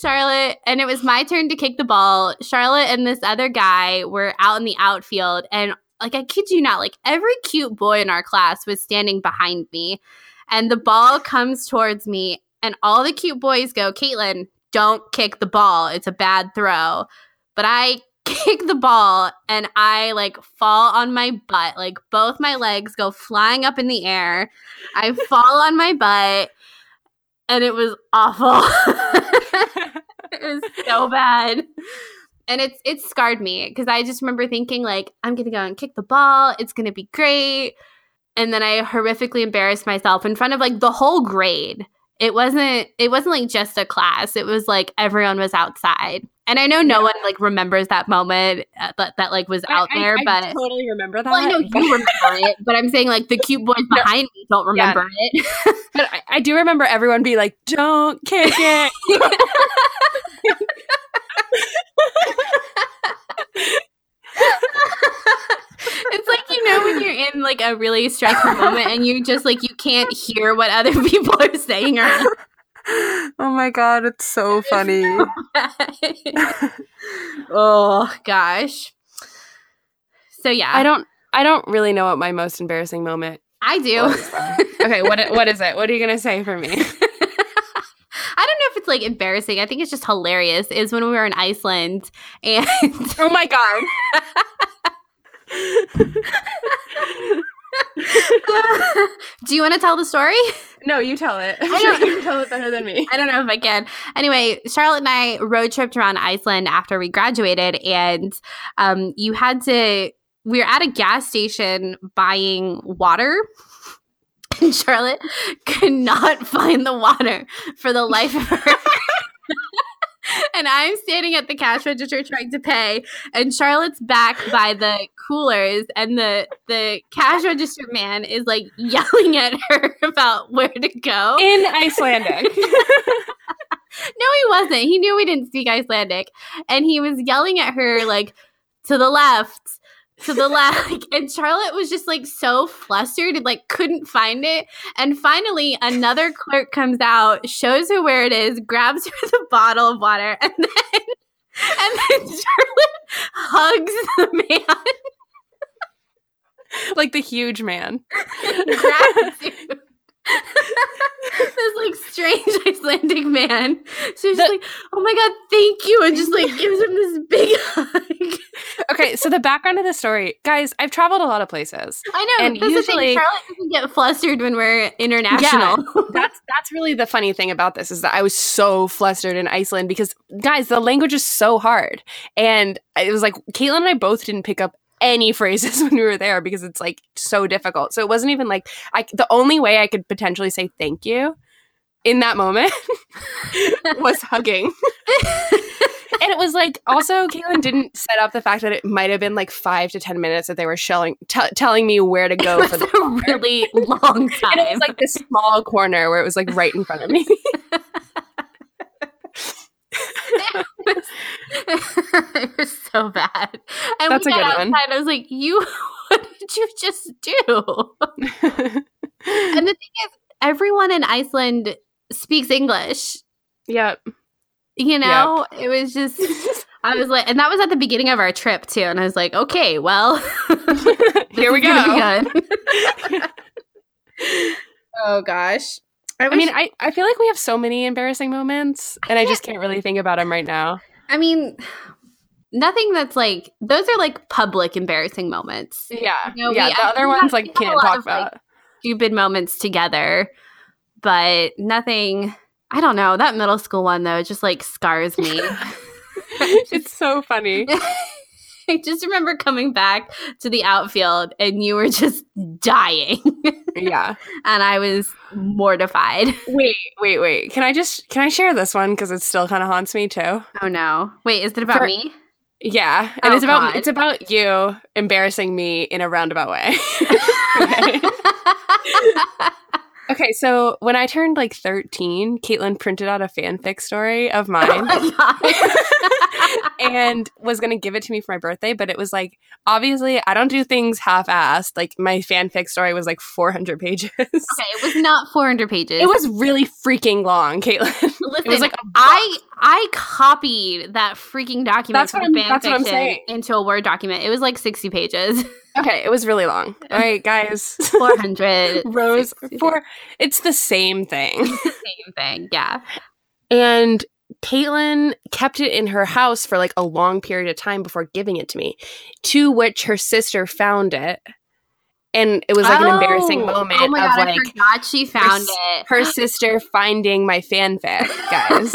charlotte and it was my turn to kick the ball charlotte and this other guy were out in the outfield and like i kid you not like every cute boy in our class was standing behind me and the ball comes towards me and all the cute boys go caitlin don't kick the ball it's a bad throw but i kick the ball and I like fall on my butt. Like both my legs go flying up in the air. I fall on my butt and it was awful. it was so bad. And it's it scarred me because I just remember thinking like I'm going to go and kick the ball. It's going to be great. And then I horrifically embarrassed myself in front of like the whole grade. It wasn't it wasn't like just a class. It was like everyone was outside. And I know no Yeah. one like remembers that moment uh, that that like was out I- there, I, but I totally remember that. well, I know you remember it, but I'm saying like the cute boys behind me don't remember it. but I, I do remember everyone being like, "Don't kick it." it's like you know when you're in like a really stressful moment and you just like you can't hear what other people are saying around. oh my god, it's so funny. oh gosh. So yeah, I don't. I don't really know what my most embarrassing moment. I do. Okay, what what is it? What are you gonna say for me? I don't know if it's like embarrassing. I think it's just hilarious. Is when we were in Iceland and oh my god. do you want to tell the story? No, you tell it. I'm sure you can tell it better than me. I don't know if I can. Anyway, Charlotte and I road tripped around Iceland after we graduated, and um, you had to. We were at a gas station buying water. And Charlotte could not find the water for the life of her. and I'm standing at the cash register trying to pay, and Charlotte's back by the coolers, and the the cash register man is like yelling at her about where to go. In Icelandic. No, he wasn't. He knew we didn't speak Icelandic. And he was yelling at her, like, to the left, to the left. And Charlotte was just, like, so flustered and, like, couldn't find it. And finally, another clerk comes out, shows her where it is, grabs her the bottle of water, and then. And then Charlotte hugs the man, like the huge man. gratitude. this like strange Icelandic man. So she's The- like, "Oh my god, thank you!" and just like gives him this big hug. Okay, so the background of the story, guys, I've traveled a lot of places. I know. And that's the usually- thing. Charlotte doesn't get flustered when we're international. that's that's really the funny thing about this is that I was so flustered in Iceland because guys, the language is so hard, and it was like Caitlin and I both didn't pick up any phrases when we were there because it's like so difficult. So it wasn't even like I the only way I could potentially say thank you in that moment was hugging. and it was like also Caitlin didn't set up the fact that it might have been like five to ten minutes that they were showing t- telling me where to go for the a really long time. and it was like this small corner where it was like right in front of me. it was so bad. And That's we a got good one. I was like, "You, what did you just do?" And the thing is, everyone in Iceland speaks English. yep. You know, it was just. I was like, and that was at the beginning of our trip too. And I was like, okay, well, Here we go. oh gosh. I mean, I, I feel like we have so many embarrassing moments, and I just can't really think about them right now. I mean, nothing that's like those are like public embarrassing moments. Yeah, You know, yeah. we- the I- other ones like we have a can't talk of, like, about. Stupid moments together, but nothing. I don't know. That middle school one though, It just like scars me. it's so funny. I just remember coming back to the outfield and you were just dying. yeah. and I was mortified. Wait, wait, wait. Can I just can I share this one because it still kind of haunts me too? Oh no. Wait, is it about For- me? Yeah, and Oh, it's about God. it's about you embarrassing me in a roundabout way. okay. So when I turned like 13, Caitlin printed out a fanfic story of Oh mine God. and was going to give it to me for my birthday, but it was like, obviously, I don't do things half assed. Like, my fanfic story was like 400 pages. okay, it was not 400 pages. It was really freaking long, Caitlin. Listen, it was like I I copied that freaking document That's from what I'm- that's what I'm saying. into a Word document. It was like 60 pages. Okay, it was really long. All right, guys. 400. Rose four. it's the same thing. Same thing. Yeah. And Caitlin kept it in her house for like a long period of time before giving it to me, to which her sister found it. And it was like an embarrassing Oh, moment Oh my of God, I like forgot she found s- it. her sister finding my fanfic, guys.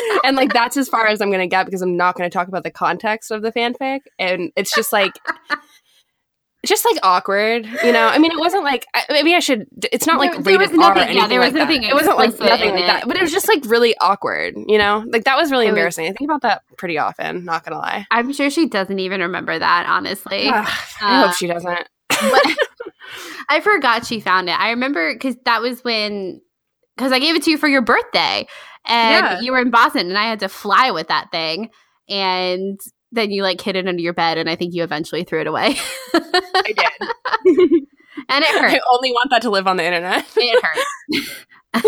and like that's as far as I'm going to get because I'm not going to talk about the context of the fanfic. And it's just like, just like awkward, you know? I mean, it wasn't like, I- maybe I should, it's not like There- there rated was nothing- yeah, there was like that. nothing It wasn't like nothing like it. that, but it was just like really awkward, you know? Like that was really It was- embarrassing. I think about that pretty often, not going to lie. I'm sure she doesn't even remember that, honestly. I Uh, hope she doesn't. But I forgot she found it. I remember because that was when because I gave it to you for your birthday, and Yeah. you were in Boston, and I had to fly with that thing, and then you like hid it under your bed, and I think you eventually threw it away, I did. and it I only want that to live on the internet. It hurts. the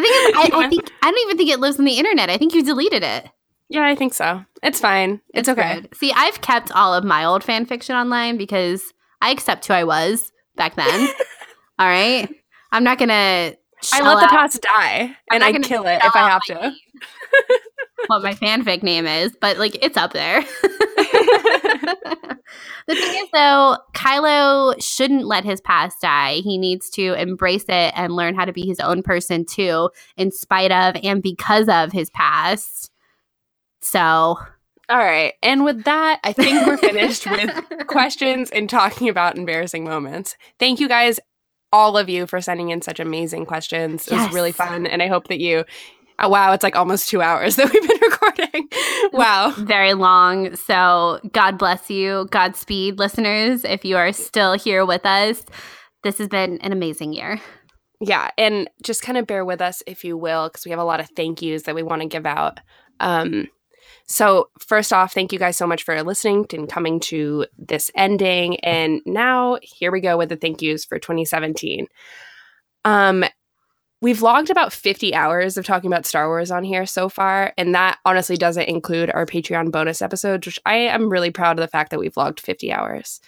thing is, I, I think I don't even think it lives on the internet. I think you deleted it. yeah, I think so. It's fine. It's, okay. good. See, I've kept all of my old fan fiction online because I accept who I was back then. all right, I'm not gonna. I shell let the past die, and I kill it if I have to. what my fanfic name is, but like it's up there. the thing is, though, Kylo shouldn't let his past die. He needs to embrace it and learn how to be his own person too, in spite of and because of his past. So, All right. And with that, I think we're finished with questions and talking about embarrassing moments. Thank you guys, all of you, for sending in such amazing questions. It was really fun. And I hope that you, oh, wow, it's like almost two hours that we've been recording. wow. very long. So, God bless you. Godspeed, listeners. If you are still here with us, this has been an amazing year. Yeah. And just kind of bear with us, if you will, because we have a lot of thank yous that we want to give out. Um, so, first off, thank you guys so much for listening and coming to this ending. And now, here we go with the thank yous for 2017. Um, we've logged about 50 hours of talking about Star Wars on here so far, and that honestly doesn't include our Patreon bonus episodes, which I am really proud of the fact that we've logged 50 hours.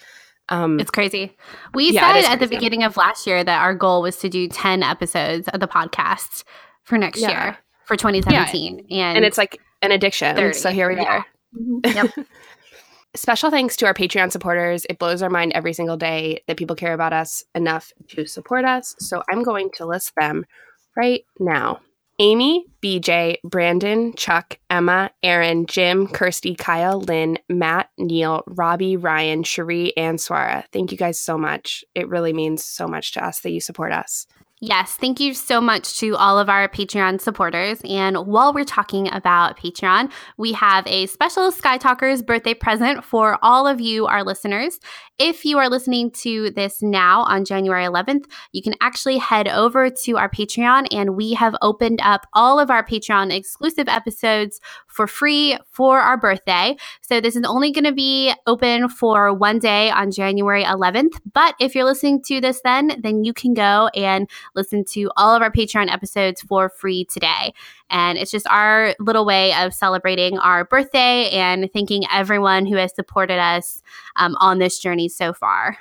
Um, It's crazy. We Yeah, said at the beginning of last year that our goal was to do 10 episodes of the podcast for next Yeah. year for 2017. and, and it's like an addiction. 30, So here we yeah. are. Mm-hmm. Yep. Special thanks to our Patreon supporters. It blows our mind every single day that people care about us enough to support us. So I'm going to list them right now. Amy, BJ, Brandon, Chuck, Emma, Aaron, Jim, Kirsty, Kyle, Lynn, Matt, Neil, Robbie, Ryan, Cherie, and Swara. Thank you guys so much. It really means so much to us that you support us. Yes, thank you so much to all of our Patreon supporters. And while we're talking about Patreon, we have a special Sky Talkers birthday present for all of you, our listeners. If you are listening to this now on January 11th, you can actually head over to our Patreon, and we have opened up all of our Patreon exclusive episodes for free for our birthday. So this is only going to be open for one day on January 11th. But if you're listening to this then, then you can go and listen to all of our Patreon episodes for free today. And it's just our little way of celebrating our birthday and thanking everyone who has supported us um, on this journey so far.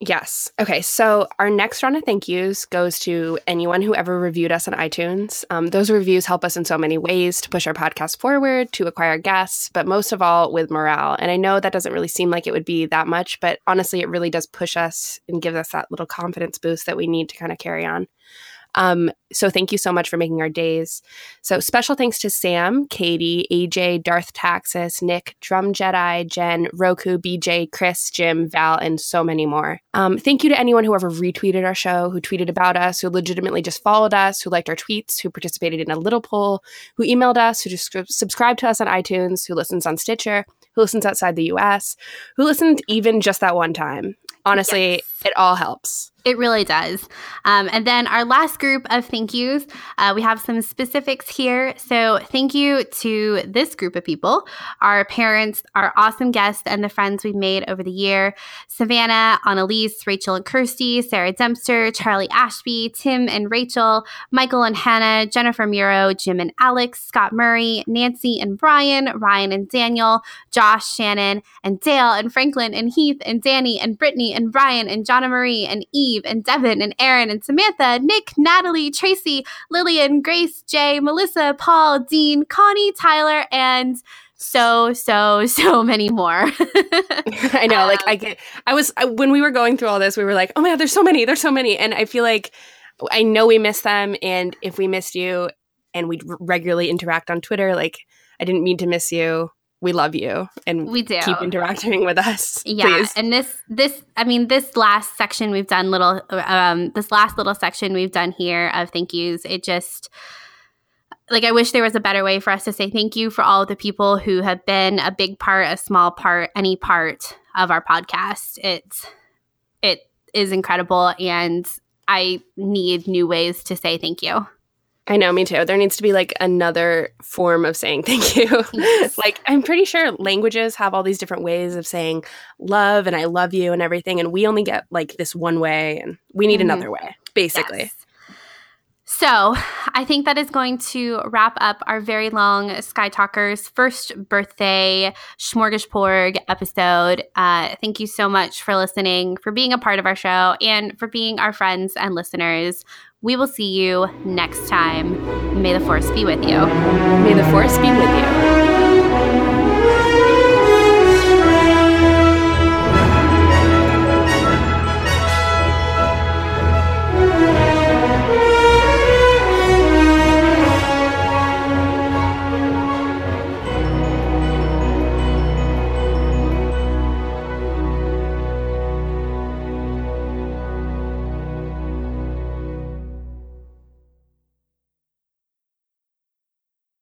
Yes. Okay. So our next round of thank yous goes to anyone who ever reviewed us on iTunes. Um, those reviews help us in so many ways to push our podcast forward, to acquire guests, but most of all with morale. And I know that doesn't really seem like it would be that much, but honestly, it really does push us and gives us that little confidence boost that we need to kind of carry on. Um, so thank you so much for making our days. So special thanks to Sam, Katie, AJ, Darth Taxis, Nick, Drum Jedi, Jen, Roku, BJ, Chris, Jim, Val, and so many more. Um, thank you to anyone who ever retweeted our show, who tweeted about us, who legitimately just followed us, who liked our tweets, who participated in a little poll, who emailed us, who just subscribed to us on iTunes, who listens on Stitcher, who listens outside the US, who listened even just that one time. Honestly, yes. it all helps. It really does. Um, and then our last group of thank yous, uh, we have some specifics here. So, thank you to this group of people our parents, our awesome guests, and the friends we've made over the year Savannah, Annalise, Rachel and Kirsty, Sarah Dempster, Charlie Ashby, Tim and Rachel, Michael and Hannah, Jennifer Muro, Jim and Alex, Scott Murray, Nancy and Brian, Ryan and Daniel, Josh, Shannon, and Dale, and Franklin and Heath, and Danny, and Brittany, and Brian, and Jonna Marie, and Eve. Steve and Devin and Aaron and Samantha, Nick, Natalie, Tracy, Lillian, Grace, Jay, Melissa, Paul, Dean, Connie, Tyler, and so so so many more. I know like i um, get i was I, when we were going through all this we were like oh my god there's so many there's so many and i feel like i know we miss them and if we missed you and we regularly interact on twitter like i didn't mean to miss you we love you and we do. keep interacting with us yeah please. and this this i mean this last section we've done little um this last little section we've done here of thank yous it just like i wish there was a better way for us to say thank you for all of the people who have been a big part a small part any part of our podcast. It's it is incredible and i need new ways to say thank you I know, me too. There needs to be like another form of saying thank you. Yes. like, I'm pretty sure languages have all these different ways of saying love and I love you and everything. And we only get like this one way and we need mm-hmm. another way, basically. Yes. So, I think that is going to wrap up our very long Sky Talkers first birthday smorgasbord episode. Uh, thank you so much for listening, for being a part of our show, and for being our friends and listeners. We will see you next time. May the force be with you. May the force be with you.